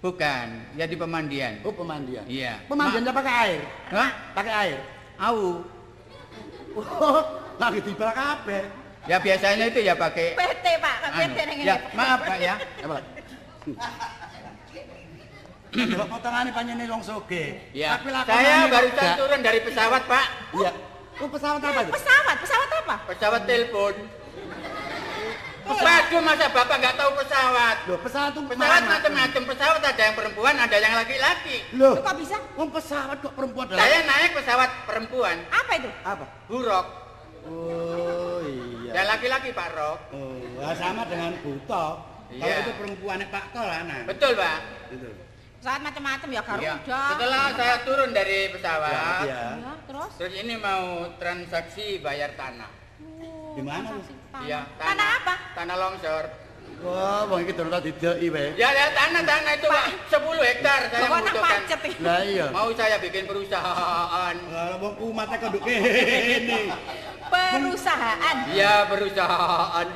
Bukan, jadi pemandian. Oh, pemandian. Iya. Pemandiannya pakai air. Hah? Pakai air. Au. Oh, lagi tiba kabeh. Ya biasanya itu ya pakai PT Pak, anu. PT ning Ya, maaf Pak ya. Delok potongane panjenengan wong soge. Ya. Tapi lakonane Saya barusan turun dari pesawat, Pak. Iya. Oh, pesawat apa itu? Pesawat, pesawat apa? Pesawat telepon. Waduh, masa Bapak nggak tahu pesawat? Loh, pesawat itu Pesawat macam-macam. Pesawat ada yang perempuan, ada yang laki-laki. Loh, Kok bisa? wong pesawat kok perempuan dalam? Saya naik pesawat perempuan, Apa itu? apa? buruk. Oh, iya. Dan laki-laki Pak Rok. Oh, sama dengan buto. Kalau Iya. itu perempuannya Pak Tol anak. Betul, Pak. Itu. Pesawat macam-macam ya Iya. Garuda. Setelah saya turun dari pesawat, Iya. Ya, terus? terus ini mau transaksi bayar tanah. Di mana, Bu? Tanah. Iya, Tanah apa? Tanah longsor. Wah, wong iki durung tau dideki wae. Ya, ya tanah-tanah itu Pak, 10 hektar saya Bawa ini. Lah iya. Mau saya bikin perusahaan. Lah wong umatnya kok kene. Perusahaan. Iya, perusahaan.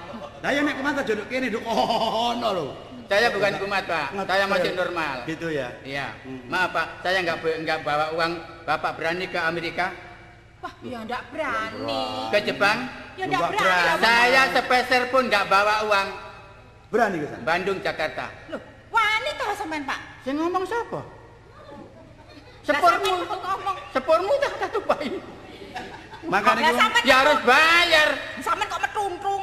Lah ya nek kumat nduk kene nduk ono lho. Saya bukan kumat, Pak. Saya masih normal. Gitu ya. Iya. Maaf, Pak. Saya nggak nggak bawa uang. Bapak berani ke Amerika? Wah, ya ndak berani. Ke Jepang? Ya Nggak berani. berani. Saya sepeser pun nggak bawa uang. Berani ke sana? Bandung, Jakarta. Loh, wanita sampean, Pak. Saya ngomong siapa? Ngomong. sepurmu tak satu bayi. Sampean Ya harus bayar. Sampean kok metuntung.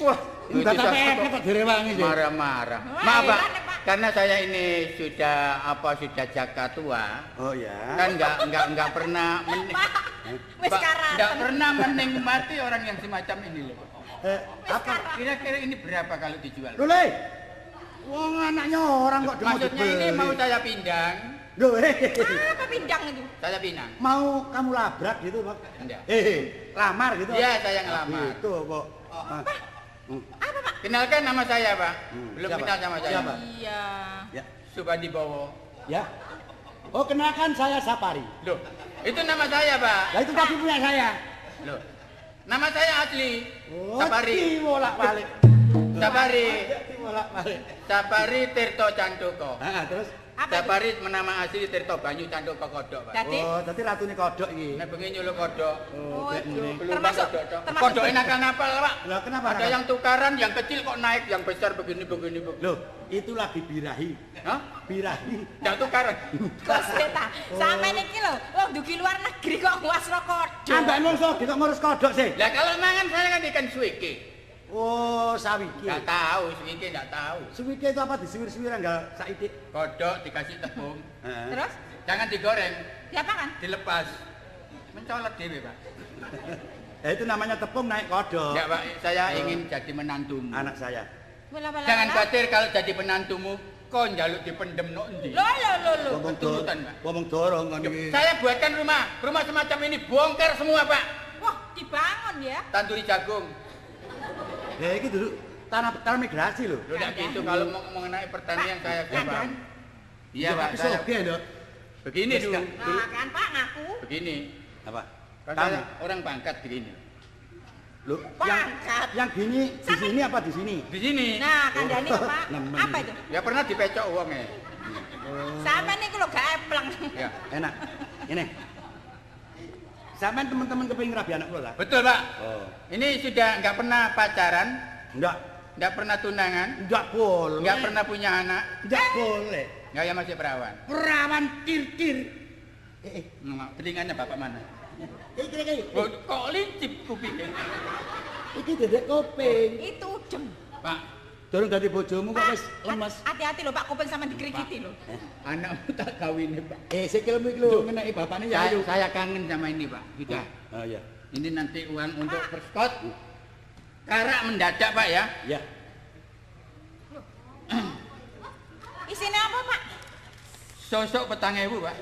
Wah, enggak itu tapi saya- kok direwangi sih. marah-marah. Maaf Pak, Pak. karena saya ini sudah apa sudah jaga tua, Oh ya. kan nggak nggak nggak pernah men- Pak, wis Pak, karan. nggak pernah menikmati orang yang semacam ini loh. Pak. Eh, Apa? Kira-kira ini berapa kalau dijual? Lho le. Wong anaknya orang kok Maksudnya ini mau saya pindang, Lho, eh. Apa pindang itu? saya pinang. mau kamu labrak gitu, Pak? Enggak. Eh, lamar gitu. Iya, saya ngelamar. Gitu kok. Apa, Pak? Kenalkan nama saya Pak. Hmm, Belum siapa? kenal sama saya. Siapa? Iya. Ya. Subandi Bowo. Ya. Oh, kenalkan saya Sapari. Loh, itu nama saya Pak. Lah itu tapi punya saya. Loh, nama saya asli. Oh, Sapari. bolak-balik. Sapari. Bolak-balik. Sapari Tirto Candoko. Ah, terus Apa? Sapari menama asli Tirto Banyu Candoko Kodok, Pak. Dadi Oh, dadi ratune kodok iki. Nek bengi nyuluh kodok. Oh. Belum Termasuk kodok, Kodok enakan apa, Pak? Lah kenapa? Ada yang tukaran, yang kecil kok naik, yang besar begini begini begini. Loh, itu lagi birahi. Hah? Birahi. Yang tukaran. Kok seta. Sampean iki lho, wong dugi luar negeri kok nguasno kodok. Ambek wong sok kok ngurus kodok sih. Lah kalau mangan saya kan ikan suike. Oh, sawiki. Enggak tahu, suike enggak tahu. Suwike itu apa disiwir-siwir enggak saiki? Kodok dikasih tepung. Heeh. Terus Jangan digoreng, diapakan? dilepas. Mencolot dewe, Pak. Eh, itu namanya tepung naik kodok. Enggak, Pak. Saya ingin jadi menantumu. Anak saya. Wala-wala. Jangan khawatir kalau jadi penantumu, kau njaluk dipendem no endi. Lo lo lo lo. Ngomong keturutan, Pak. Ngomong dorong kan iki. Saya buatkan rumah, rumah semacam ini bongkar semua, Pak. Wah, dibangun ya. Tanduri jagung. Ya iki dulu tanah tanah migrasi loh. Lo enggak gitu kalau mau mengenai pertanian saya Kan, Pak. Iya, Pak. Tapi Saya soge lho. begini dulu. Nah, kan Pak ngaku. Begini. Apa? Kan saya orang pangkat begini. Loh, Pangkat. yang gini di sini apa di sini? Di sini. Nah, kandhane kok, Pak. Apa itu? Ya pernah dipecok uangnya. Sampean niku lho gak epleng. Ya. Enak. Ini. Sampean teman-teman kepengin rabi anak kula lah. Betul, Pak. Oh. Ini sudah nggak pernah pacaran, Enggak, nggak pernah tunangan, enggak boleh. nggak pernah punya anak, Enggak boleh. nggak ya masih perawan. Perawan tir-tir. Eh, eh, telinganya bapak mana? iki. Oh, kok lincip kupingnya? Iki dedek kopeng. Itu dem. Pak, Durung dadi bojomu kok wis lemes. hati-hati lho Pak, kuping sama dikrikiti lho. anakmu tak kawin Pak. Eh, sikilmu iki lho ngeneki bapakne ya Saya, saya kangen sama ini Pak. Sudah. Oh iya. Ini nanti uang untuk perskot. Karak mendadak Pak ya. Ya. Isine apa, Pak? Sosok petang ewu Pak.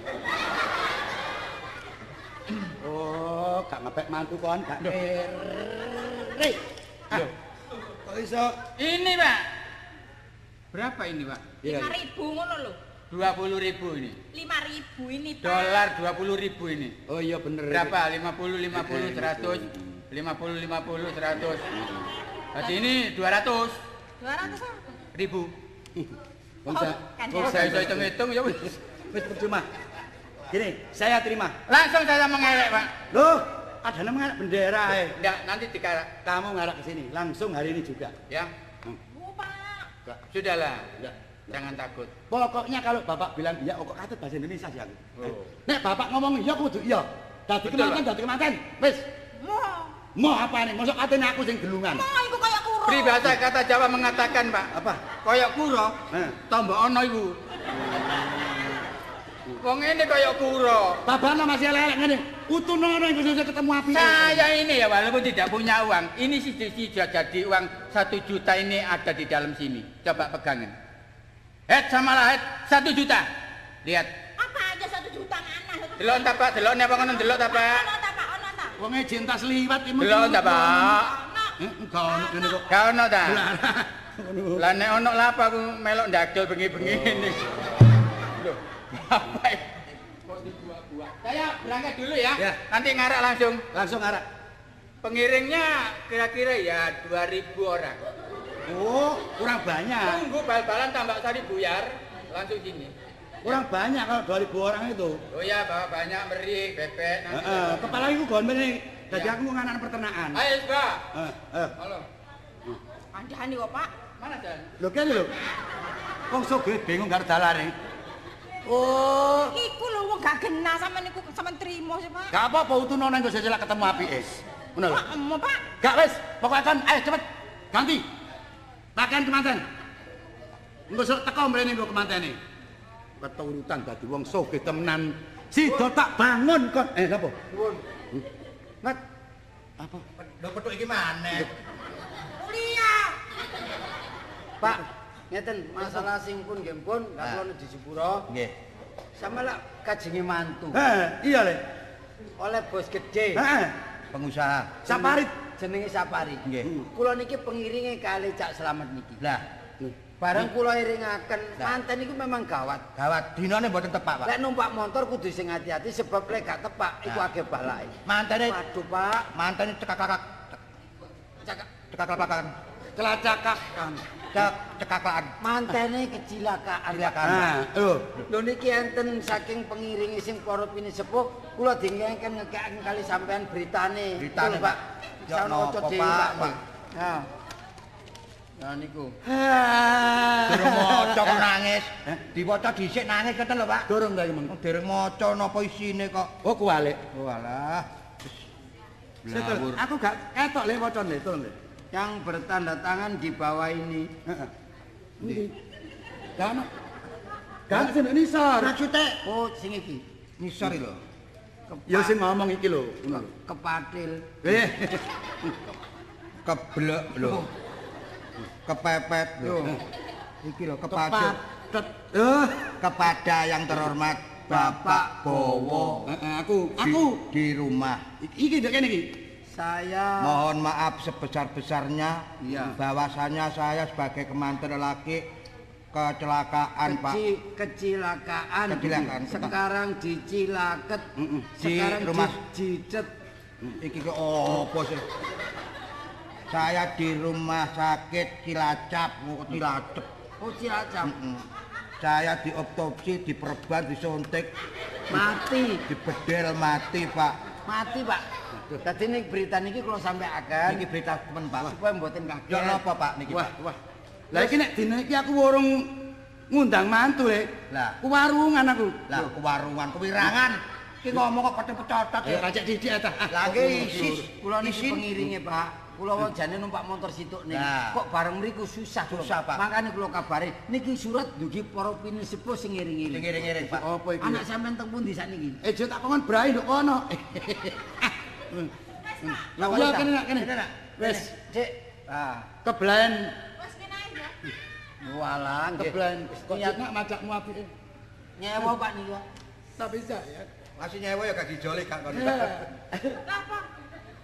Oh, gak ngepek mantu kon, gak kere. Ah. Kok iso? Ini Pak. Berapa ini Pak? Iya. 5000 ngono lho. 20 ribu ini. 5000 ini, Pak. Dolar 20 ribu ini. Oh iya bener. Berapa? 50, 50, 100. 50, 50, 100. Berarti ini 200 200 apa? ribu. Wong saya, kan wong Saya saya iso hitung-hitung ya wis. wis percuma. Gini, saya terima. Langsung saya mengelek, Pak. Loh, ada nama ngarak bendera eh. Enggak, nanti dikarak. Kamu ngarak ke sini, langsung hari ini juga. Ya. Oh, Pak. Sudahlah. Enggak. Jangan takut. Pokoknya kalau Bapak bilang iya, kok katut bahasa Indonesia sih aku. Oh. Nek Bapak ngomong iya kudu iya. Dadi kemanten, Pak. dadi kemanten. Wis, Mau. mau apa nih? Mosok katene aku sing gelungan. Mau iku kayak kuro. Peribahasa kata Jawa mengatakan, Pak, Apa? koyok kuro, Eh. tombok ono ibu. Wong ini koyok kuro. Babana masih elek ngene. Utuno ning khususnya ketemu api. Saya ini ya walaupun tidak punya uang, ini sih sudah jadi uang satu juta ini ada di dalam sini. Coba pegangin. Het sama lah het satu juta. Lihat. Apa aja satu juta mana? Delok tak pak, delok nih apa ngono delok tak pak. Ono ta, Pak? Ono ta? Wong e jentas liwat iki. Delok tak pak. Eh, enggak ono kene kok. Gak ono ta? Lah nek ono lah apa aku melok ndadol bengi-bengi ini. Apa ini? Kok dibuat-buat? Saya berangkat dulu ya. Ya. Nanti ngarak langsung. Langsung ngarak. Pengiringnya kira-kira ya 2000 orang. Oh, kurang banyak. Tunggu bal-balan tambah sari buyar, langsung sini. Kurang banyak kalau 2000 orang itu. Oh ya, bawa banyak meri, bebek, nanti. Heeh, kepala iku gon meneh. Dadi Ya. aku mau nganak peternakan. Ayo, Mbak. Eh, eh. Halo. Andani kok, Pak. Mana jalan? Lho kene lho. Wong sugih bingung karo dalane. Oh, Iku lho wong gak genah sampean niku sampean trimo sih, Pak. gak apa-apa utuno nang nggo celak ketemu apike. Ngono lho. Pak, Pak. Gak wis, pokoknya kan ayo cepet. Ganti. Pakaian kemanten. Engko sok teko mrene engko kemantene. Keturutan dadi wong sugih temenan. Sida tak bangun kon. Eh, napa? Nuwun. Ngat. Apa? Lho petuk iki maneh. Pak, ngeten masalah sing pun nggih pun Ah. gak kula di Jepura. Nggih. Sama lah kajengi mantu. Eh, iya le. Oleh bos gede. Heeh. Pengusaha. Saparit. Jenenge Sapari. Nggih. Kula niki pengiringe kali Cak Slamet niki. Lah, Bareng kula iringaken manten iku memang gawat. gawat dinane mboten tepak, Pak. Lek numpak motor kudu sing hati-hati sebab lek gak tepak iku akeh balake. Mantene Waduh, Pak. mantene cekak-kakak. Cakak Cekak-kakakan. Kelacakakan. Cek cekakaan. mantene kecelakaan. Kecelakaan. Nah, lho. Lho niki enten saking pengiringi sing para pini sepuh, kula dingengken ngekekaken kali sampean beritane. Beritane, Pak. Ya, ojo Pak, dhewe, Pak. Pak? Ya. Ya niku. Durung maca kok nangis. Diwaca dhisik nangis ngoten lho, Pak. Dorong ta iki, Mang? Oh, maca napa isine kok. Oh, kualik. Oh alah. Setul. Blawur. Aku gak ketok le wacan le, turun le. Yang bertanda tangan di bawah ini. Gak ono sing nisor. Maksude Oh, sing iki. nisor lho. Ya sing ngomong iki lho, ngono lho. kepatil. Eh, Keblek lho. Kepepet lho. Lho. Iki lho kepacut. kepadet. Eh, Kepada yang terhormat Bapak Bowo heeh, aku, di, aku. di rumah. Iki ndek kene iki. Saya Mohon maaf sebesar-besarnya Iya. bahwasanya saya sebagai kemanten lelaki kecelakaan, Pak. keci, kecelakaan. Kecelakaan. Sekarang dicilaket. Mm-mm. Di Sekarang rumah- di- dicet. Iki ke opo sih? Saya di rumah sakit Cilacap, oh, Cilacap. Oh, cilacap. Mm-mm. Saya dioptopsi, diperban, disuntik, Mati. dibedel mati, Pak. Mati, Pak. Dadi nek berita niki kula sampeaken Niki berita temen, Pak. supaya mboten kaget. Ya napa, Pak niki, Wah, wah. Lah iki nek dina iki aku urung ngundang mantu le. Lah. Ku warungan aku. Lah, kewarungan, kewirangan. Ki ngomong kok padha pecotot ya. rajak didik ta. Lagi isis. Kula niki Isin. pengiringe, Pak. Kula jane numpak motor situk niki. Nah. Kok bareng mriku susah, Susah, Pak. Makane kula kabari niki surat dugi para pini sepuh sing Sing ngiring-ngiring. ngiring-ngiring, Pak. Apa iki? Anak sampean teng pundi sakniki? Eh, jo tak kongon brahi nduk kono. Lah Lah, wis, kene nak kene. Wis, Dik. Ah, kebelain Wes kene ya. walah nggih. kebelain kok Niat nak majakmu apike. nyewa Pak niki. Pak. Tak bisa ya. Masih nyewa ya gak dijoli gak kon. Lapo?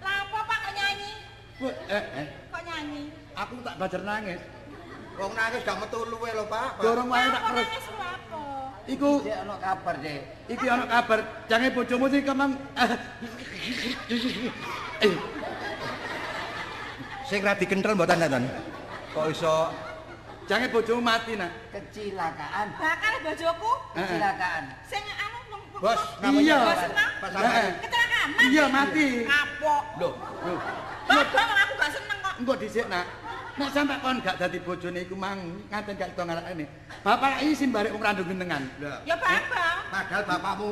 Lapo Pak kok nyanyi? Eh, eh, Kok nyanyi? aku tak bajar nangis. Wong nangis gak metu luwe lho, Pak. Pak. Dorong wae tak terus. Iku ana kabar, Dik. iki ana kabar jange bojomu sih kemang eh, Sing ra dikentel mboten enten. Kok iso Jange bojomu mati nak. Kecelakaan. Bakal bojoku Kecelakaan. sing anu wong Bos, Iya. Bos sampean. Kecelakaan mati. Iya, mati. Kapok. Loh, loh. Bapak aku gak seneng kok. Engko dhisik nak. Nek sampe kon gak dadi bojone iku mang ngaten gak iso ngalakane. Bapak lak isin barek wong randung gentengan. Lah, Ya bapak. padahal bapakmu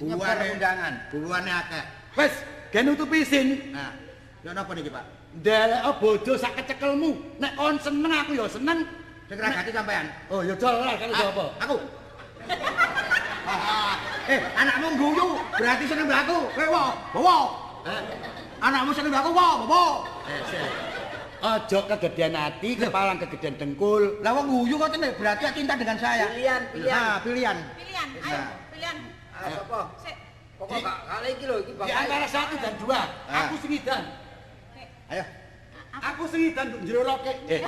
Nyebar undangan. buane akeh. Wes, gen nutupi isin. Nah, ya napa niki, Pak? Ndelek bojo sak kecekelmu. Nek kon seneng aku ya seneng. Sing ragati sampean. Oh ya jol lah kan Ah, apa? Aku. eh, anakmu guyu, berarti seneng aku. Kowe wo, wo. Anakmu seneng aku, wo, wo. Aja kegedean hati, kepalang kegedean dengkul. Lah wong guyu kok tenan berarti cinta dengan saya. Pilihan, pilihan. Nah, pilihan. Pilihan, ayo pilihan. Ayo apa? Sik. Pokok gak kali iki lho iki Di antara satu dan dua, Ah. aku singidan. Ayo. Aku singidan untuk jeroroke. Eh,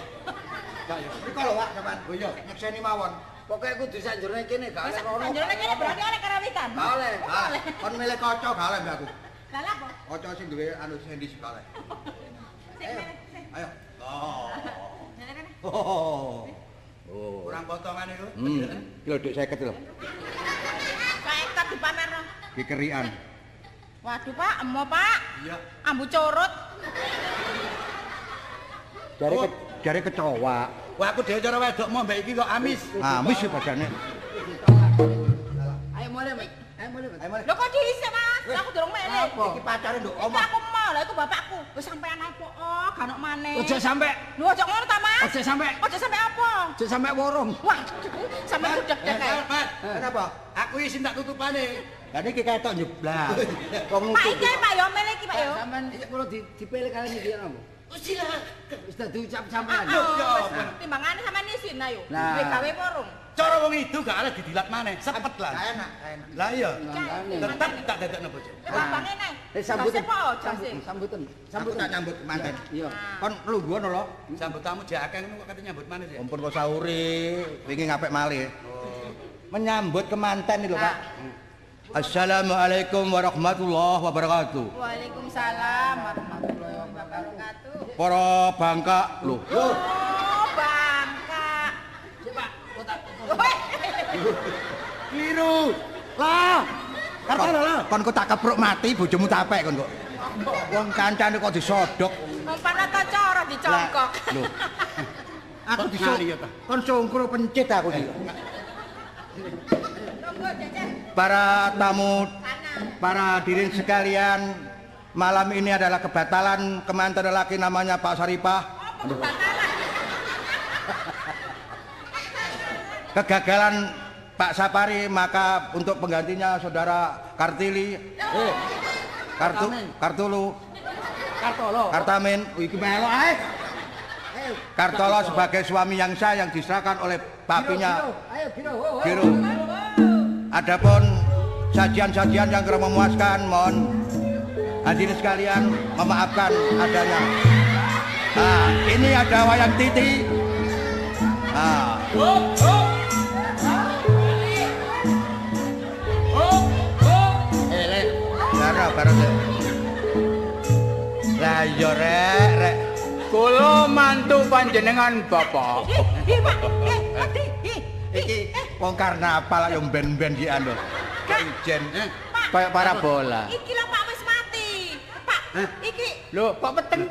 Riko lho, Pak, sampean. Oh iya. Nyekseni mawon. Pokoknya kudu sanjurnya kene gak oleh rono. Sanjurane kene berarti oleh karawitan. Gak oleh. Ah, kon milih kaca gak oleh mbak aku. Lah lah apa? Kaca sing duwe anu sendi sik oleh. Sik, Ayo. Oh. Oh. oh. kurang potongan itu. Hmm. Iki lho Dik 50 lho. Paekat dipamerno. Kekerian. Waduh, Pak, emo, Pak. Iya. Ambu corot. Jare Oh. ke, jare kecoa. Wah, aku dhewe cara wedok mau mbak iki kok amis. Amis ya badane. Ayo mulai, Mek. Ayo mulai. Ayo mulai. Lho kok dhisik, Mas? Aku durung meleh. Apa? Iki pacare nduk omah. Lah iku bapakku. Wis sampean apa? Oh, ganok maneh. Ojo sampe, Lho ojo ngono ta, Mas? ojo sampe, Ojo sampe apa? ojo sampe worong. Wah, sampe udah Eh, kae. Mas, Kenapa? aku isin tak tutupane. Lah niki ketok nyeblak. Kok Pak iki Pak yo meleh iki, Pak yo. Sampean kula di dipilih kalian iki ya napa? Silakan. Wis dak diucap sampean. Oh, wis, apa? Timbangane sampean isin ayo. Nah. Kowe gawe porong. Cara wong itu gak ada didilat maneh, sepet Gak lah. enak, gak enak. Lah iya, tetep tak dadekno bojo. Bapange nek. Eh sambutan. Sambutan, sambutan. Tak nyambut manten. Iya. Kon lungguh lho. Sambut tamu jakeng ngono kok kate nyambut maneh sih. Ampun kok sauri, wingi ngapik malih. Menyambut kemanten lho, Pak. Assalamualaikum warahmatullahi wabarakatuh. Waalaikumsalam warahmatullahi wabarakatuh. Para bangka lho. Oh, bangka. Coba, kotak. Weh. Keliru. Lah. Kata lah. Kon kok tak kepruk mati bojomu capek kon kok. Wong kancane kok disodok. Umpan ta cara dicongkok. Lho. Aku ta? Kon sungkur pencit aku iki. Para tamu, para hadirin sekalian, malam ini adalah kebatalan kemanten lelaki namanya Pak Saripah. Kebakaran? Kegagalan Pak Sapari, maka untuk penggantinya saudara Kartili, eh, Kartu, Kartulu, Kartolo. Kartamin, oh, iki melok ae. Kartolo sebagai suami yang sah yang diserahkan oleh papinya. Giro. Adapun sajian-sajian yang kurang memuaskan, mohon hadirin sekalian memaafkan adanya. Nah, ini ada wayang titi. Nah, Eh, Lek. Gara bareng. Lah yo rek, rek. Kula mantu panjenengan Bapak. Ih, Pak. Eh, Adi. Ih. Iki wong karnaval yo ben-ben iki anu. Ijen. Eh. Kayak parabola. Iki mati. Pak, iki Lho, Pak Peteng.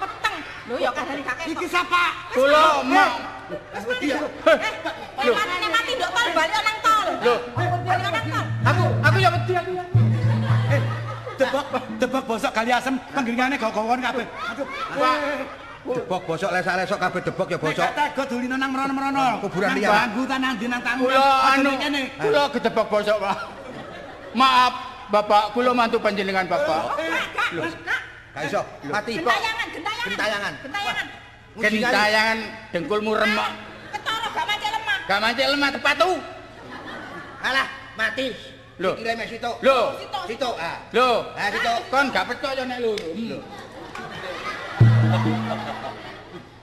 peteng. Lho ya kadane kakek. Iki sapa? Kula mau Wis wedi aku. Eh, manane mati ndok tol balik nang tol. Lho. balik nang tol. aku aku ya wedi aku ya. Eh, Debak, debak bosok kali asem, penggiringane gawon kabeh. Aduh. Wah. Debok bosok lesok-lesok kabeh debok ya Nek bosok. gak tega dolino nang merono-merono. Kuburan Nang liar. Bangku ta nang ndi nang tamu. Kula anu kene. kula gedebak bosok, Pak. Maaf, Bapak, kula mantu panjenengan Bapak. Lho, gak iso mati. Gentayangan, gentayangan. Gentayangan. Gentayangan. Gentayangan dengkulmu remek. Ketara gak mati lemah. Gak mancing lemah tepat tuh. Alah, mati. Lho. Iki remes situ. Lho, Situ, ah. lho. Ah, situ. Kon gak percaya nek lho.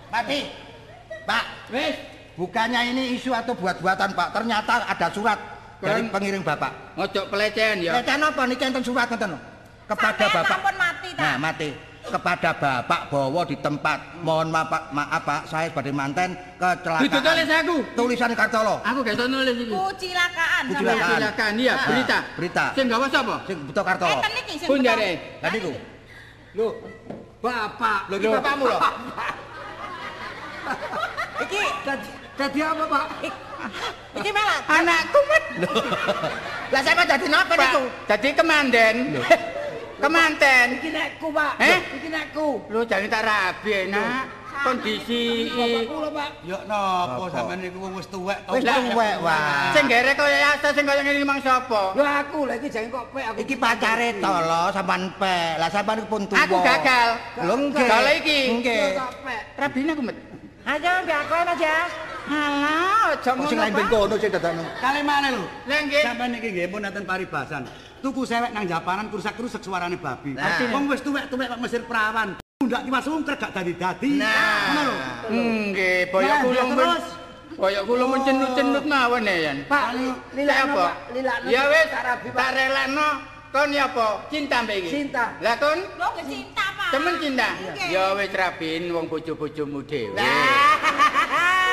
Mati. Pak, Wis, bukannya ini isu atau buat-buatan, Pak. Ternyata ada surat dari pengiring Bapak. ngojok pelecehan ya. Pelecehan apa niki enten surat ngoten lho. Kepada Sampeyan Bapak. sampun mati ta. Nah, mati. kepada Bapak bahwa di tempat mohon maaf Pak, maaf Pak, saya sebagai manten kecelakaan. Itu tulis aku. Tulisan Kartolo. Aku gak iso nulis iki. Kucilakaan Kucilakaan. sampean. Silakan iya, berita. berita. Sing gawa sapa? Sing butuh Kartolo. Eten iki sing jare. Lah niku. Lho, Bapak. Lho iki bapakmu lho. Iki dadi apa, Pak? Iki malah Anakku met. Lah saya dadi napa niku? Dadi kemanten. Kemanten. Iki nekku, Pak. Eh? Iki nekku. Lu jangan tak rabi nak. Kondisi lho, Pak. Ya napa sampean niku wong wis tuwek to. Wis tuwek, wae. sing gere kaya asa sing kaya ngene mang sapa? Lho aku lha iki jange kok pek aku. Iki pacare Tolo sampean pek. Lah sampean pun tuwa. Aku gagal. Lho nggih. Kalau iki. Nggih. Pek. Rabine aku met. Ayo biakon aja. Alah, aja Kok sing lain ben kono sing dadakno. Kali mana lho? Lah nggih. Sampeyan iki nggih pun enten paribasan. Tuku sewek nang Japanan kursak-kursak suarane babi. Wong wis tuwek-tuwek kok mesir perawan. Ndak kiwas ungker gak dadi-dadi. Nah. Ngono lho. Nggih, boyo kula terus. Boyo kula mencenut-cenut mawon ya, Yan. Pak, lilakno, apa? Pak. Lilakno. Ya wis, tak rabi, relakno. Kon ya apa? Cinta mbek iki. Cinta. Lah kon Lho nggih cinta, Pak. temen cinta. Ya wis rabin wong bojo-bojomu dhewe. Lah,